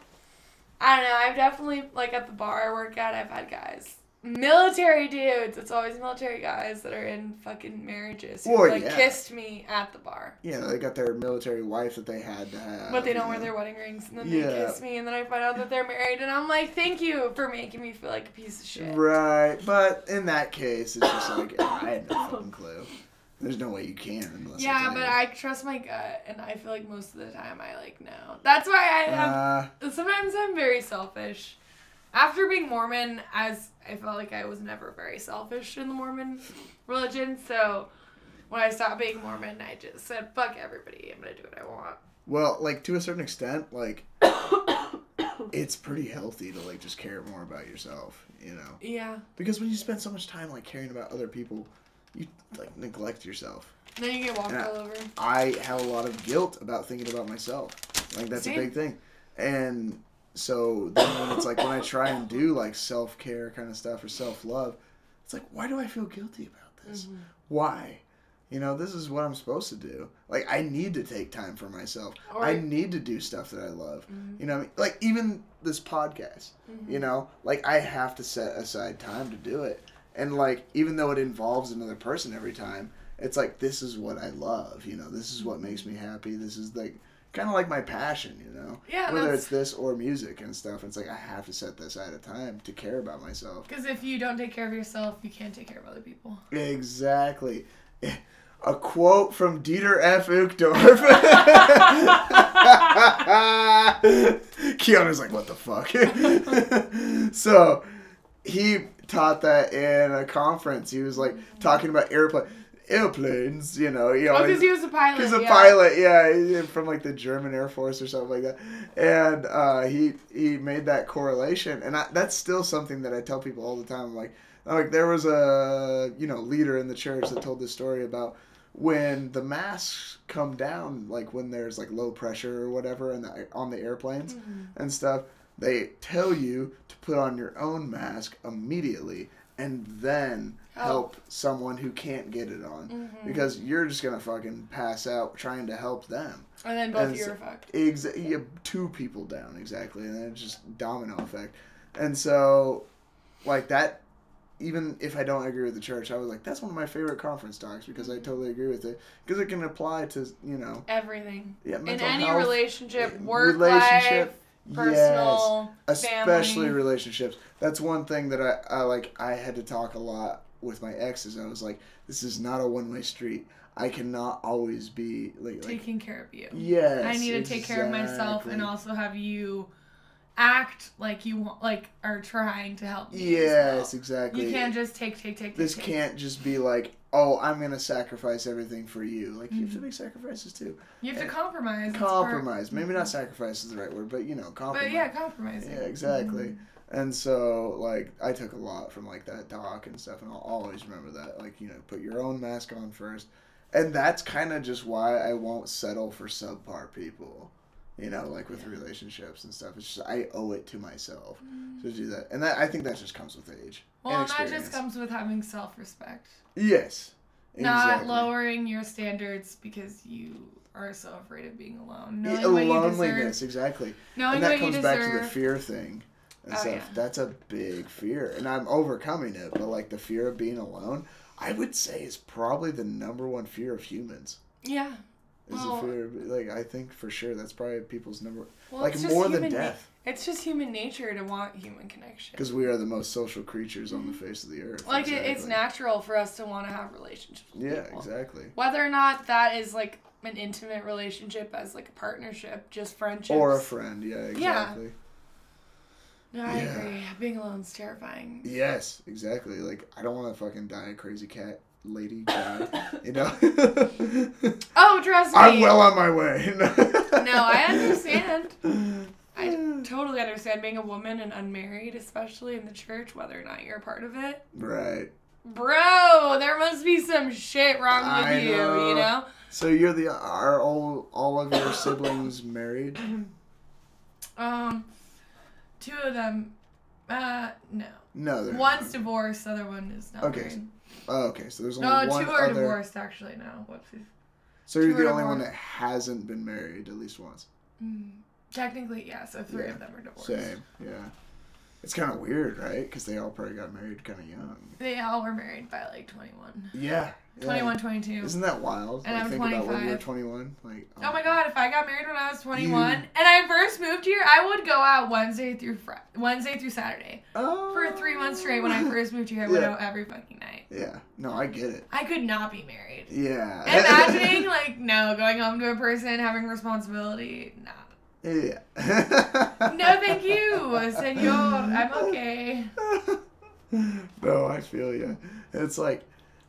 I don't know. I've definitely like at the bar I work at. I've had guys, military dudes. It's always military guys that are in fucking marriages who Well, like yeah. kissed me at the bar. Yeah, they got their military wife that they had to have. But they don't wear know. their wedding rings, and then Yeah. they kiss me, and then I find out that they're married, and I'm like, "Thank you for making me feel like a piece of shit." Right, but in that case, it's just like I had no fucking clue. There's no way you can unless. yeah, but. I trust my gut, and I feel like most of the time I like know. That's why I have. Uh, Sometimes I'm very selfish. After being Mormon, as I felt like I was never very selfish in the Mormon religion, so when I stopped being Mormon, I just said, "Fuck everybody. I'm gonna do what I want." well, like to a certain extent, like it's pretty healthy to like just care more about yourself, you know. Yeah. Because when you spend so much time like caring about other people, you like neglect yourself. Then you get walked all over. I have a lot of guilt about thinking about myself. Like that's Same. a big thing. And so then when it's like when I try and do like self care kind of stuff or self love, it's like why do I feel guilty about this? Mm-hmm. Why? You know, this is what I'm supposed to do. Like I need to take time for myself. I need to do stuff that I love. You know, what I mean? like even this podcast. Mm-hmm. You know, like I have to set aside time to do it. And like even though it involves another person every time, it's like this is what I love. You know, this is what makes me happy. This is like kind of like my passion. You know, Yeah, whether that's- it's this or music and stuff. It's like I have to set this aside of time to care about myself. Because if you don't take care of yourself, you can't take care of other people. Exactly. A quote from Dieter F. Uchtdorf. Keanu's like, what the fuck? so he taught that in a conference. He was like talking about airplane airplanes, you know, you know. Oh, because he was a pilot. He's a yeah. pilot, yeah, from like the German Air Force or something like that, and uh, he he made that correlation, and I, that's still something that I tell people all the time. I'm like, like there was a you know leader in the church that told this story about when the masks come down, like when there's like low pressure or whatever, and on the airplanes and stuff, they tell you to put on your own mask immediately and then help someone who can't get it on because you're just gonna fucking pass out trying to help them. And then both And of you are fucked. Exa- you have two people down exactly, and then it's just domino effect. And so, like that, even if I don't agree with the church, I was like, that's one of my favorite conference talks because I totally agree with it because it can apply to you know Everything. yeah In any health, relationship, uh, work relationship, life, personal, especially family. relationships. That's one thing that I, I like. I had to talk a lot with my exes. I was like, this is not a one way street. I cannot always be like, like taking care of you. yes. I need to take care of myself and also have you act like you want, like are trying to help me. Yes, well. exactly. You can't just take, take, take. this take, take. can't just be like, oh, I'm gonna sacrifice everything for you. Like you have to mm-hmm. make sacrifices too. You have to and compromise. Part- Compromise. Maybe not mm-hmm. sacrifice is the right word, but you know, compromise. But yeah, compromising. Yeah, exactly. Mm-hmm. And so, like, I took a lot from like that talk and stuff, and I'll always remember that. Like, you know, put your own mask on first, and that's kind of just why I won't settle for subpar people. You know, like with relationships and stuff. It's just I owe it to myself to mm. do that, and that I think that just comes with age. Well, and and that just comes with having self-respect, Yes. not lowering your standards because you are so afraid of being alone. Yeah, Knowing what you loneliness, deserve. exactly. Knowing and that what comes you back to the fear thing and Oh, stuff. yeah. That's a big fear, and I'm overcoming it. But like the fear of being alone, I would say is probably the number one fear of humans. Yeah. Is Well- the fear of, like I think for sure that's probably people's number Well, like more than human na- death it's just human nature to want human connection. because we are the most social creatures on the mm-hmm. face of the earth. Like it, it's natural for us to want to have relationships. With Yeah, people. exactly. Whether or not that is like an intimate relationship as like a partnership, just friendship. Or a friend. Yeah, exactly. No, I Yeah. agree. Being alone's terrifying. Yes, exactly. Like I don't want to fucking die a crazy cat lady guy. you know. Oh, trust me. I'm well on my way. No, I understand. I totally understand being a woman and unmarried, especially in the church, whether or not you're a part of it. Right. Bro, there must be some shit wrong with I you, know. you know? So you're the are all all of your siblings married? Um, two of them, uh, no. No, they're One's divorced, the other one is not Okay, married. Oh, okay, so there's only No, one two are other. divorced actually now. Whoopsies. So you're two the only one that hasn't been married at least once. Mm, technically, yeah. So three Yeah, of them are divorced. Same. Yeah. It's kind of weird, right? Because they all probably got married kind of young. They all were married by like 21. Yeah. yeah. 21, 22. Isn't that wild? And like, I'm think about when you were 25. 21. Like, Oh my oh. god, if I got married when I was 21 You- and I first moved here, I would go out Wednesday through Fri Wednesday through Saturday. Oh. For 3 months straight when I first moved here, I went Yeah. out every fucking night. Yeah. No, I get it. I could not be married. Yeah. Imagining like no, going home to a person having responsibility, nah. Yeah. No, thank you, senor. I'm okay. no, I feel you. It's like,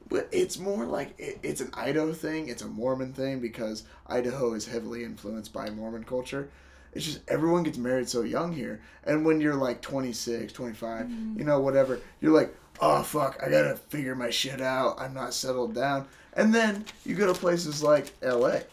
but it's more like it, it's an Idaho thing. It's a Mormon thing because Idaho is heavily influenced by Mormon culture. It's just everyone gets married so young here, and when you're like 26, 25, mm-hmm. you know, whatever, you're like, oh fuck, I gotta figure my shit out. I'm not settled down, and then you go to places like L.A.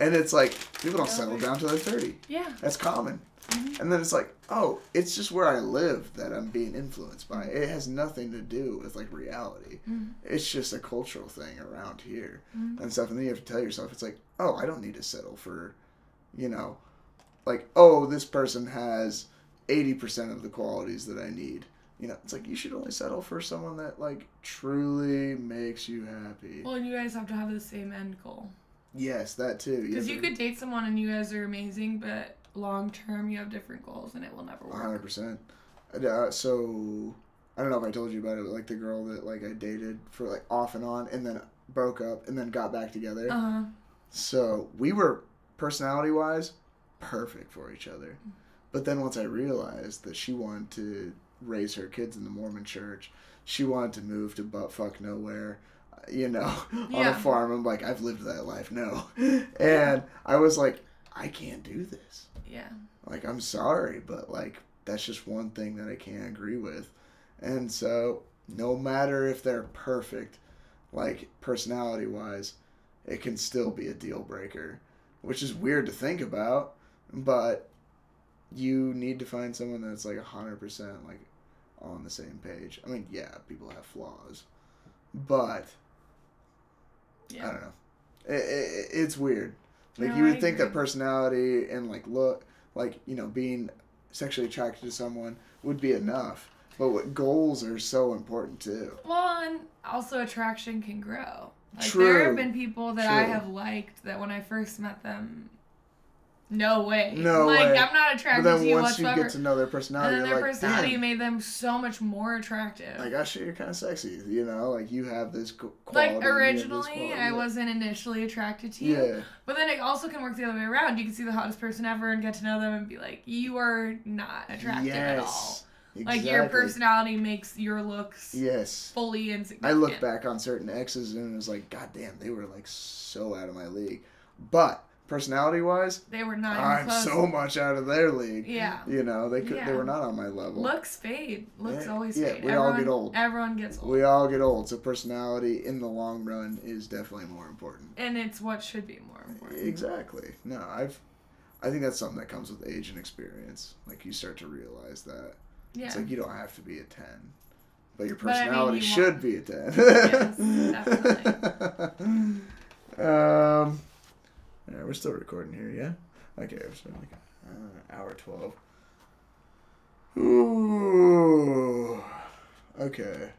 And it's like people don't settle down till they're 30. Yeah. That's common. Mm-hmm. And then it's like, oh, it's just where I live that I'm being influenced by. It has nothing to do with like reality. Mm-hmm. It's just a cultural thing around here mm-hmm. and stuff. And then you have to tell yourself, it's like, oh, I don't need to settle for, you know, like, oh, this person has 80% of the qualities that I need. You know, it's like you should only settle for someone that like truly makes you happy. Well, you guys have to have the same end goal. Yes, that too. Because have you could date someone and you guys are amazing, but long term you have different goals and it will never work. hundred percent. Uh, so I don't know if I told you about it, but like the girl that like I dated for like off and on, and then broke up, and then got back together. Uh huh. So we were personality wise perfect for each other. But then once I realized that she wanted to raise her kids in the Mormon church, she wanted to move to butt fuck nowhere, you know, on a farm. I'm like, I've lived that life, no. And I was like, I can't do this. Yeah. Like, I'm sorry, but like, that's just one thing that I can't agree with. And so, no matter if they're perfect, like personality wise, it can still be a deal breaker, which is weird to think about, but you need to find someone that's like 100% like on the same page. I mean, yeah, people have flaws, but I don't know. It, it, it's weird. Like No, you would I think that personality and like look, like you know, being sexually attracted to someone would be enough. But what goals are so important too. Well, and also attraction can grow. Like there have been people that I have liked that when I first met them, no way. No like way. I'm not But attracted then to you once you get to know their and personality, then you're their like, personality Damn, made them so much more attractive. like I actually you're kind of sexy. You know, like you have this quality. Like you have this originally, quality. I wasn't initially attracted to you, Yeah, but then it also can work the other way around. You can see the hottest person ever and get to know them and be like, you are not attractive at all. yes, Like your personality makes your looks Yes. fully insignificant. I look back on certain exes and it was like, God damn, they were like so out of my league. But personality wise, They were not I'm so much out of their league. Yeah. You know, they could they were not on my level. Looks fade. Looks Yeah, always yeah, fade. we all get old. Everyone gets old. we all get old, so personality in the long run is definitely more important. and it's what should be more important. Exactly. No, I've I think that's something that comes with age and experience. Like you start to realize that. Yeah. It's like you don't have to be a 10. But your But I mean, personality you should want- be a 10. definitely. um, yeah, we're still recording here, yeah? Okay, we're still like uh, hour 12. Ooh. Okay.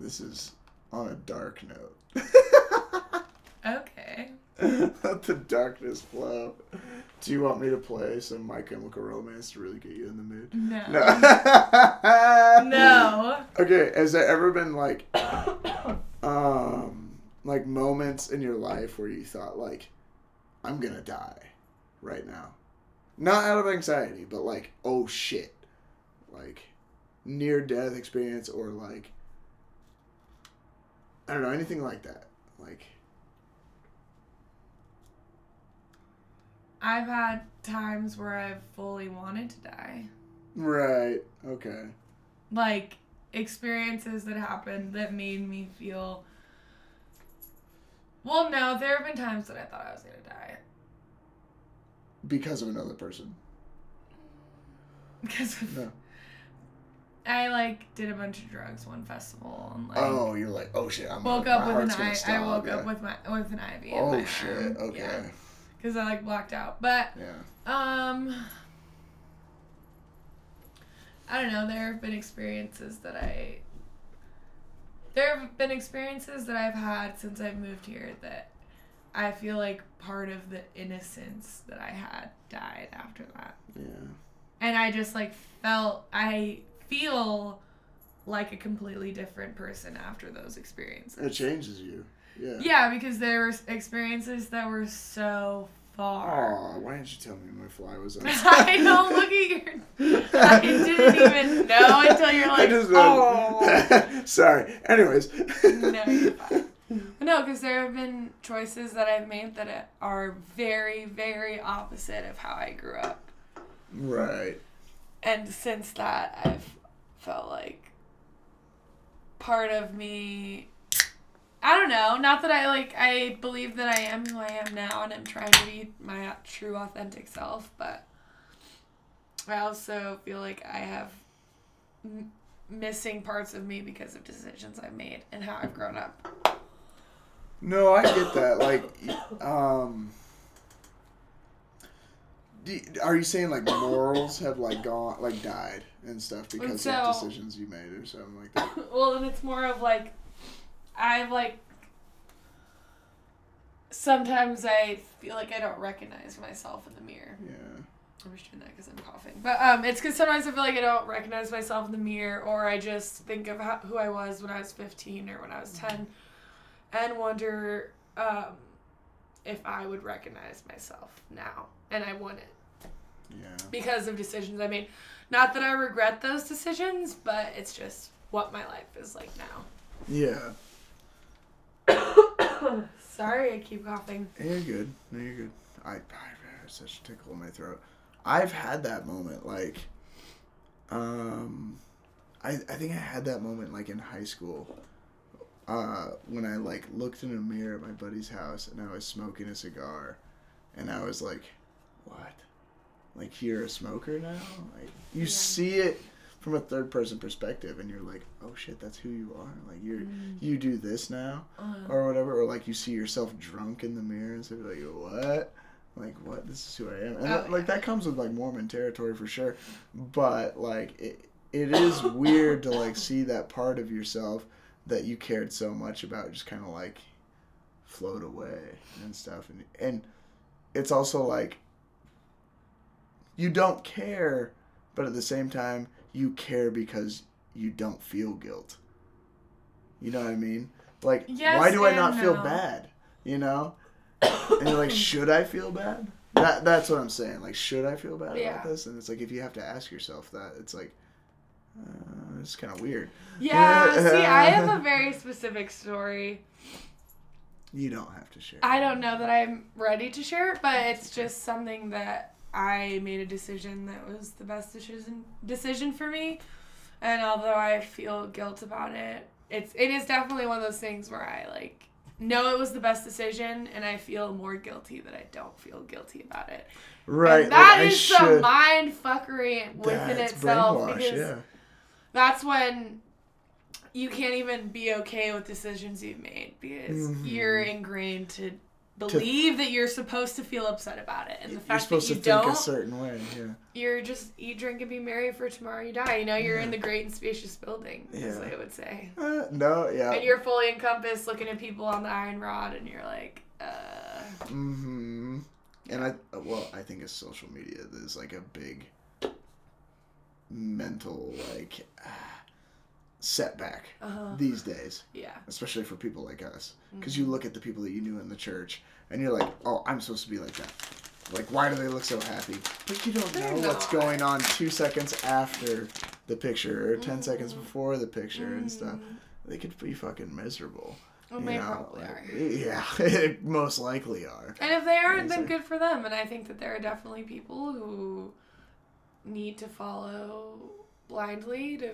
This is on a dark note. okay. Let the darkness flow. Do you want me to play some My Chemical Romance to really get you in the mood? No. No. No. Okay, has there ever been like um like moments in your life where you thought like I'm to die right now? Not out of anxiety, but like oh shit. Like near death experience or like I don't know, anything like that. Like I've had times where I've fully wanted to die. right. Okay. Like experiences that happened that made me feel. Well, no, there have been times that I thought I was gonna die Because of another person. because of, No. I like did a bunch of drugs one festival and like oh, you're like, oh shit, I'm woke up with an I, I woke yeah. up with my with an IV. in Oh shit. arm. Okay. Yeah, because I like blacked out. But Yeah. um, I don't know. There have been experiences that I. There have been experiences that I've had since I've moved here that I feel like part of the innocence that I had died after that. Yeah. And I just like felt I feel like a completely different person after those experiences. It changes you. Yeah. Yeah, because there were experiences that were so far. Oh, why didn't you tell me my fly was on? I know. Look at your. I didn't even know until you're like, just oh. Sorry. Anyways. no, you're fine. No, because there have been choices that I've made that are very, very opposite of how I grew up. Right. And since that, I've felt like part of me. I don't know. Not that I like. I believe that I am who I am now, and I'm trying to be my true, authentic self. But I also feel like I have m- missing parts of me because of decisions I've made and how I've grown up. No, I get that. Like, um, do, are you saying like morals have like gone, like died and stuff because So- of decisions you made or something like that? well, and it's more of like I like sometimes I feel like I don't recognize myself in the mirror. Yeah. I'm just doing that because I'm coughing. But um, it's because sometimes I feel like I don't recognize myself in the mirror, or I just think of how, who I was when I was 15 or when I was 10, and wonder um, if I would recognize myself now, and I wouldn't Yeah. because of decisions I made. Not that I regret those decisions, but it's just what my life is like now. Yeah. Sorry, I keep coughing. You're good. No, you're good. I, I have such a tickle in my throat. I've had that moment, like, um, I, I think I had that moment, like, in high school, uh, when I, like, looked in a mirror at my buddy's house and I was smoking a cigar, and I was like, what? Like, you're a smoker now? Like, you Yeah. see it from a third person perspective, and you're like, oh shit, that's who you are? Like, you're, Mm. you do this now? Uh, or whatever, or like you see yourself drunk in the mirror and stuff, you're like, what? Like, what? This is who I am. And Oh, that- like, yeah. that comes with like Mormon territory for sure. But like, it, it is weird to like see that part of yourself that you cared so much about just kind of like float away and stuff. And, and it's also like, you don't care, but at the same time, you care because you don't feel guilt. You know what I mean? Like, Yes why do I not feel bad? You know? And you're like, should I feel bad? That that's what I'm saying. Like, should I feel bad Yeah. about this? And it's like, if you have to ask yourself that, it's like, uh, it's kind of weird. Yeah, see, I have a very specific story. You don't have to share. I don't know that I'm ready to share it, but it's just something that I made a decision that was the best decision decision for me. And although I feel guilt about it, it's it is definitely one of those things where I like know it was the best decision and I feel more guilty that I don't feel guilty about it. right. And that like, is I some should. mind fucking within itself because yeah. that's when you can't even be okay with decisions you've made because Mhm. you're ingrained to believe that you're supposed to feel upset about it, and the fact that you to don't, a certain way. Yeah. you're just eat, drink, and be merry for tomorrow you die. You know, you're in the great and spacious building, as Yeah. I would say, Uh, no. Yeah. and you're fully encompassed, looking at people on the iron rod, and you're like, uh, Mm-hmm. And I well, I think it's social media that is like a big mental like ah, setback uh these days, yeah, especially for people like us. Because Mm-hmm. you look at the people that you knew in the church, and you're like, oh, I'm supposed to be like that. Like, why do they look so happy? But you don't They're know what's going on two seconds after the picture or 10 seconds before the picture and stuff. Mm. They could be fucking miserable. Well, they know? probably Like, are. Yeah, most likely are. And if they aren't, then good for them. And I think that there are definitely people who need to follow blindly to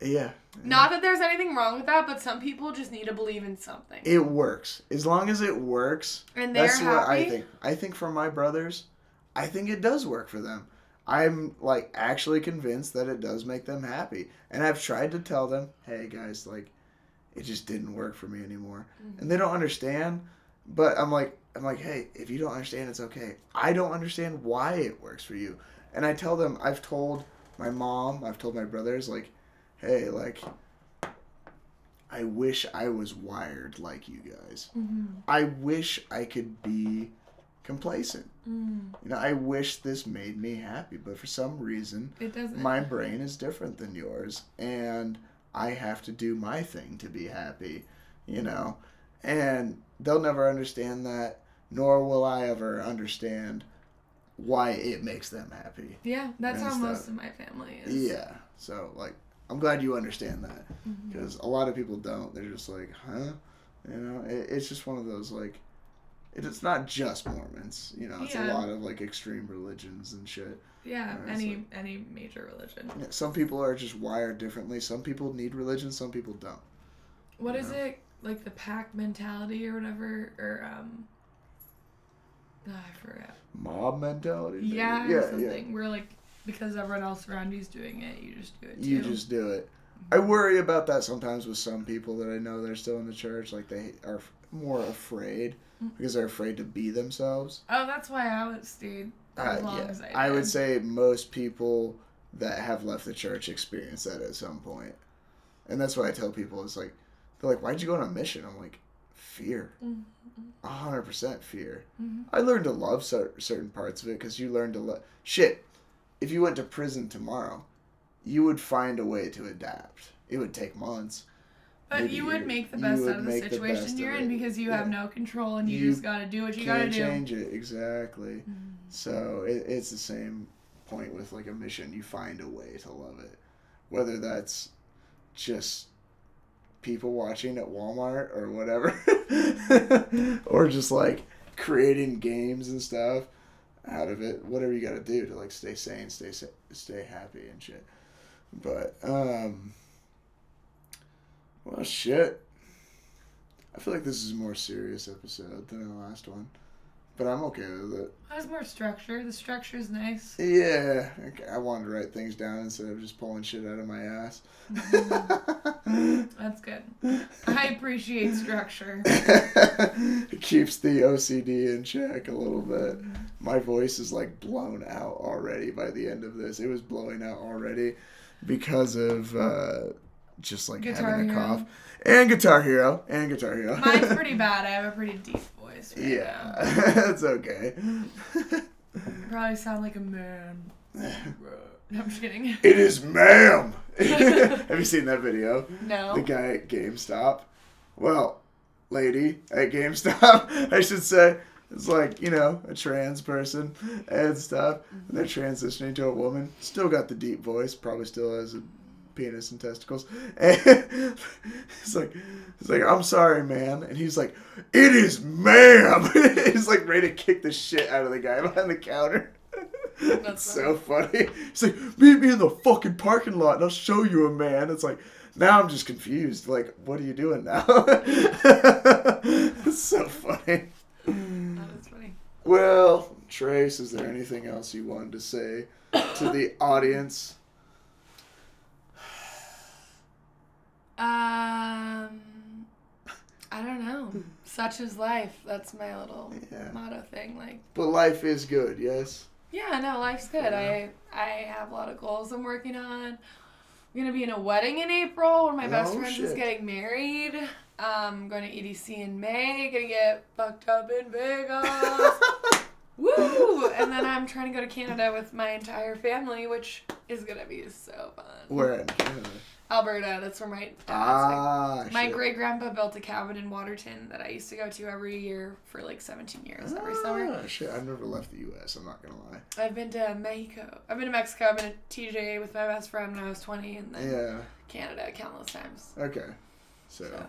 Yeah. not that there's anything wrong with that, but some people just need to believe in something. It works. As long as it works, and they're that's happy. what I think. I think for my brothers, I think it does work for them. I'm like actually convinced that it does make them happy. And I've tried to tell them, "Hey guys, like it just didn't work for me anymore." Mhm. And they don't understand, but I'm like I'm like, "Hey, if you don't understand, it's okay. I don't understand why it works for you." And I tell them I've told my mom, I've told my brothers, like, hey, like, I wish I was wired like you guys. Mm-hmm. I wish I could be complacent. Mm. You know, I wish this made me happy, but for some reason, It doesn't. my brain is different than yours, and I have to do my thing to be happy, you know? And they'll never understand that, nor will I ever understand why it makes them happy. yeah, that's how stuff. most of my family is. Yeah. So, like, I'm glad you understand that because a lot of people don't. They're just like, huh? You know, it, it's just one of those, like, it, it's not just Mormons, you know, it's a lot of, like, extreme religions and shit. Yeah, Yeah, it's any any major religion. Yeah, Some people are just wired differently. Some people need religion, some people don't. What is Yeah. it like the pack mentality or whatever or um? ah, I forgot. Mob mentality? maybe? Yeah, yeah, or yeah. something. Where like because everyone else around you's doing it, you just do it too. You just do it. I worry about that sometimes with some people that I know that are still in the church. Like they are more afraid Mm. because they're afraid to be themselves. Oh, that's why I would stayed as Uh, long yeah. as I. I would say most people that have left the church experience that at some point. And that's why I tell people is like, they're like, why'd you go on a mission? I'm like, fear. Mhm. Hundred percent fear. Mhm. I learned to love cer- certain parts of it because you learn to love. Shit, if you went to prison tomorrow, you would find a way to adapt. It would take months. But maybe you would make the best out of the make the situation you're in because you Yeah. have no control and you, You just gotta do what you gotta Can't do. change it exactly. Mhm. So it, it's the same point with like a mission. You find a way to love it, whether that's just people watching at Walmart or whatever, or just like creating games and stuff out of it. Whatever you got to do to like stay sane, stay stay happy and shit. But um, well, shit. I feel like this is a more serious episode than the last one, but I'm okay with it. Has more structure. The structure is nice. Yeah, okay, I wanted to write things down instead of just pulling shit out of my ass. That's good. I appreciate structure. it keeps the OCD in check a little bit. My voice is like blown out already by the end of this. It was blowing out already because of uh, just like Guitar having a Hero. cough. And Guitar Hero. And Guitar Hero. Mine's pretty bad. I have a pretty deep voice. Right yeah, that's okay. Probably sound like a man. No, I'm just kidding. It is ma'am. Have you seen that video? No. The guy at GameStop. Well, lady at GameStop, I should say. It's like, you know, a trans person and stuff. And they're transitioning to a woman. Still got the deep voice, probably still has a penis and testicles. And he's like he's like, I'm sorry, man. And he's like, It is ma'am He's like ready to kick the shit out of the guy behind the counter. That's That's so funny. He's like, meet me in the fucking parking lot and I'll show you a man. It's like, now I'm just confused. Like, what are you doing now? it's so funny. That is funny. Well, Trace, is there anything else you wanted to say to the audience? Um, I don't know. Such is life. That's my little Yeah. motto thing. Like, But life is good, yes? yeah, no, life's good. Yeah. I I have a lot of goals I'm working on. I'm gonna be in a wedding in April. One of my best Oh, friends is getting married. Um, going to EDC in May. Gonna get fucked up in Vegas. Woo! And then I'm trying to go to Canada with my entire family, which is gonna be so fun. Where in Canada? Alberta. That's where my dad's like, Ah, My great grandpa built a cabin in Waterton that I used to go to every year for like 17 years every summer. Ah, shit, I've never left the U.S., I'm not gonna lie. I've been to Mexico. I've been to Mexico. I've been to TJ with my best friend when I was 20, and then Yeah, Canada countless times. okay. So, So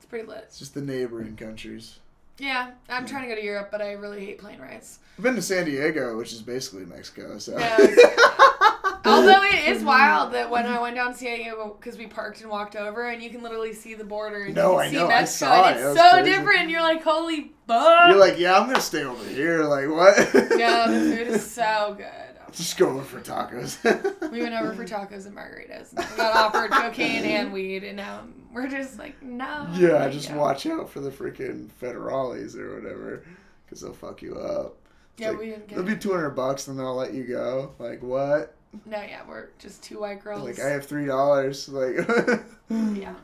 it's pretty lit. it's just the neighboring countries. Yeah, I'm trying to go to Europe, but I really hate plane rides. I've been to San Diego, which is basically Mexico. So. Yeah, Although it is wild that when I went down to San Diego, because we parked and walked over, and you can literally see the border and No, you I can see know, I Mexico, saw and it. it's so crazy. different. And you're like, holy fuck! You're like, yeah, I'm gonna stay over here. Like, what? yeah, the food is so good. Just going for tacos. We went over for tacos and margaritas. We got offered cocaine and weed, and now we're just like, no. Yeah, just Yeah. watch out for the freaking federales or whatever, because they'll fuck you up. It's Yeah, like, we didn't get They'll be two hundred bucks, and they'll let you go. Like what? No, yeah, we're just two white girls. Like I have three dollars. Like, yeah.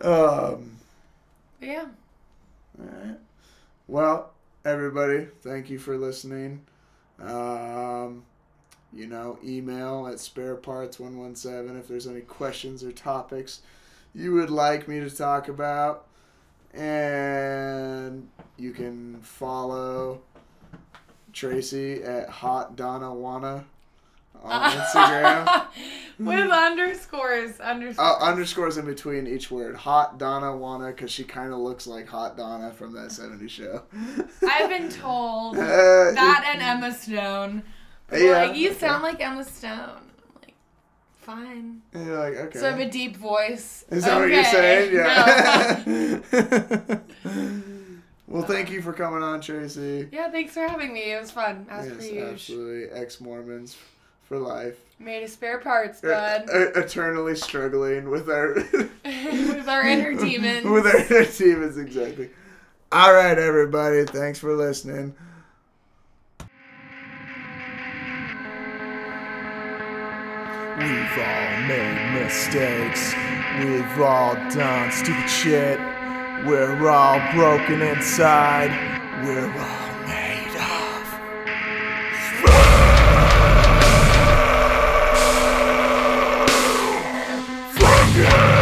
um. But yeah. All right. Well, everybody, thank you for listening. Um, you know, email at spareparts117 if there's any questions or topics you would like me to talk about. And you can follow Tracy at Hot Donna Wanna on Instagram. With underscores. Underscores. uh, underscores in between each word. Hot Donna Wanna, because she kind of looks like Hot Donna from that 70s show. I've been told Uh, that and Emma Stone. Yeah. Like, you sound like Emma Stone. I'm like, fine. And you're like, okay. So I have a deep voice. Is that what you're saying? No. Yeah. well, thank you for coming on, Tracy. yeah, thanks for having me. It was fun. As per yes, usual. absolutely. Ex Mormons for life. Made of spare parts, bud. e- eternally struggling with our With our inner demons. with our inner demons, exactly. All right, everybody. Thanks for listening. We've all made mistakes. We've all done stupid shit. We're all broken inside. We're all made of. You.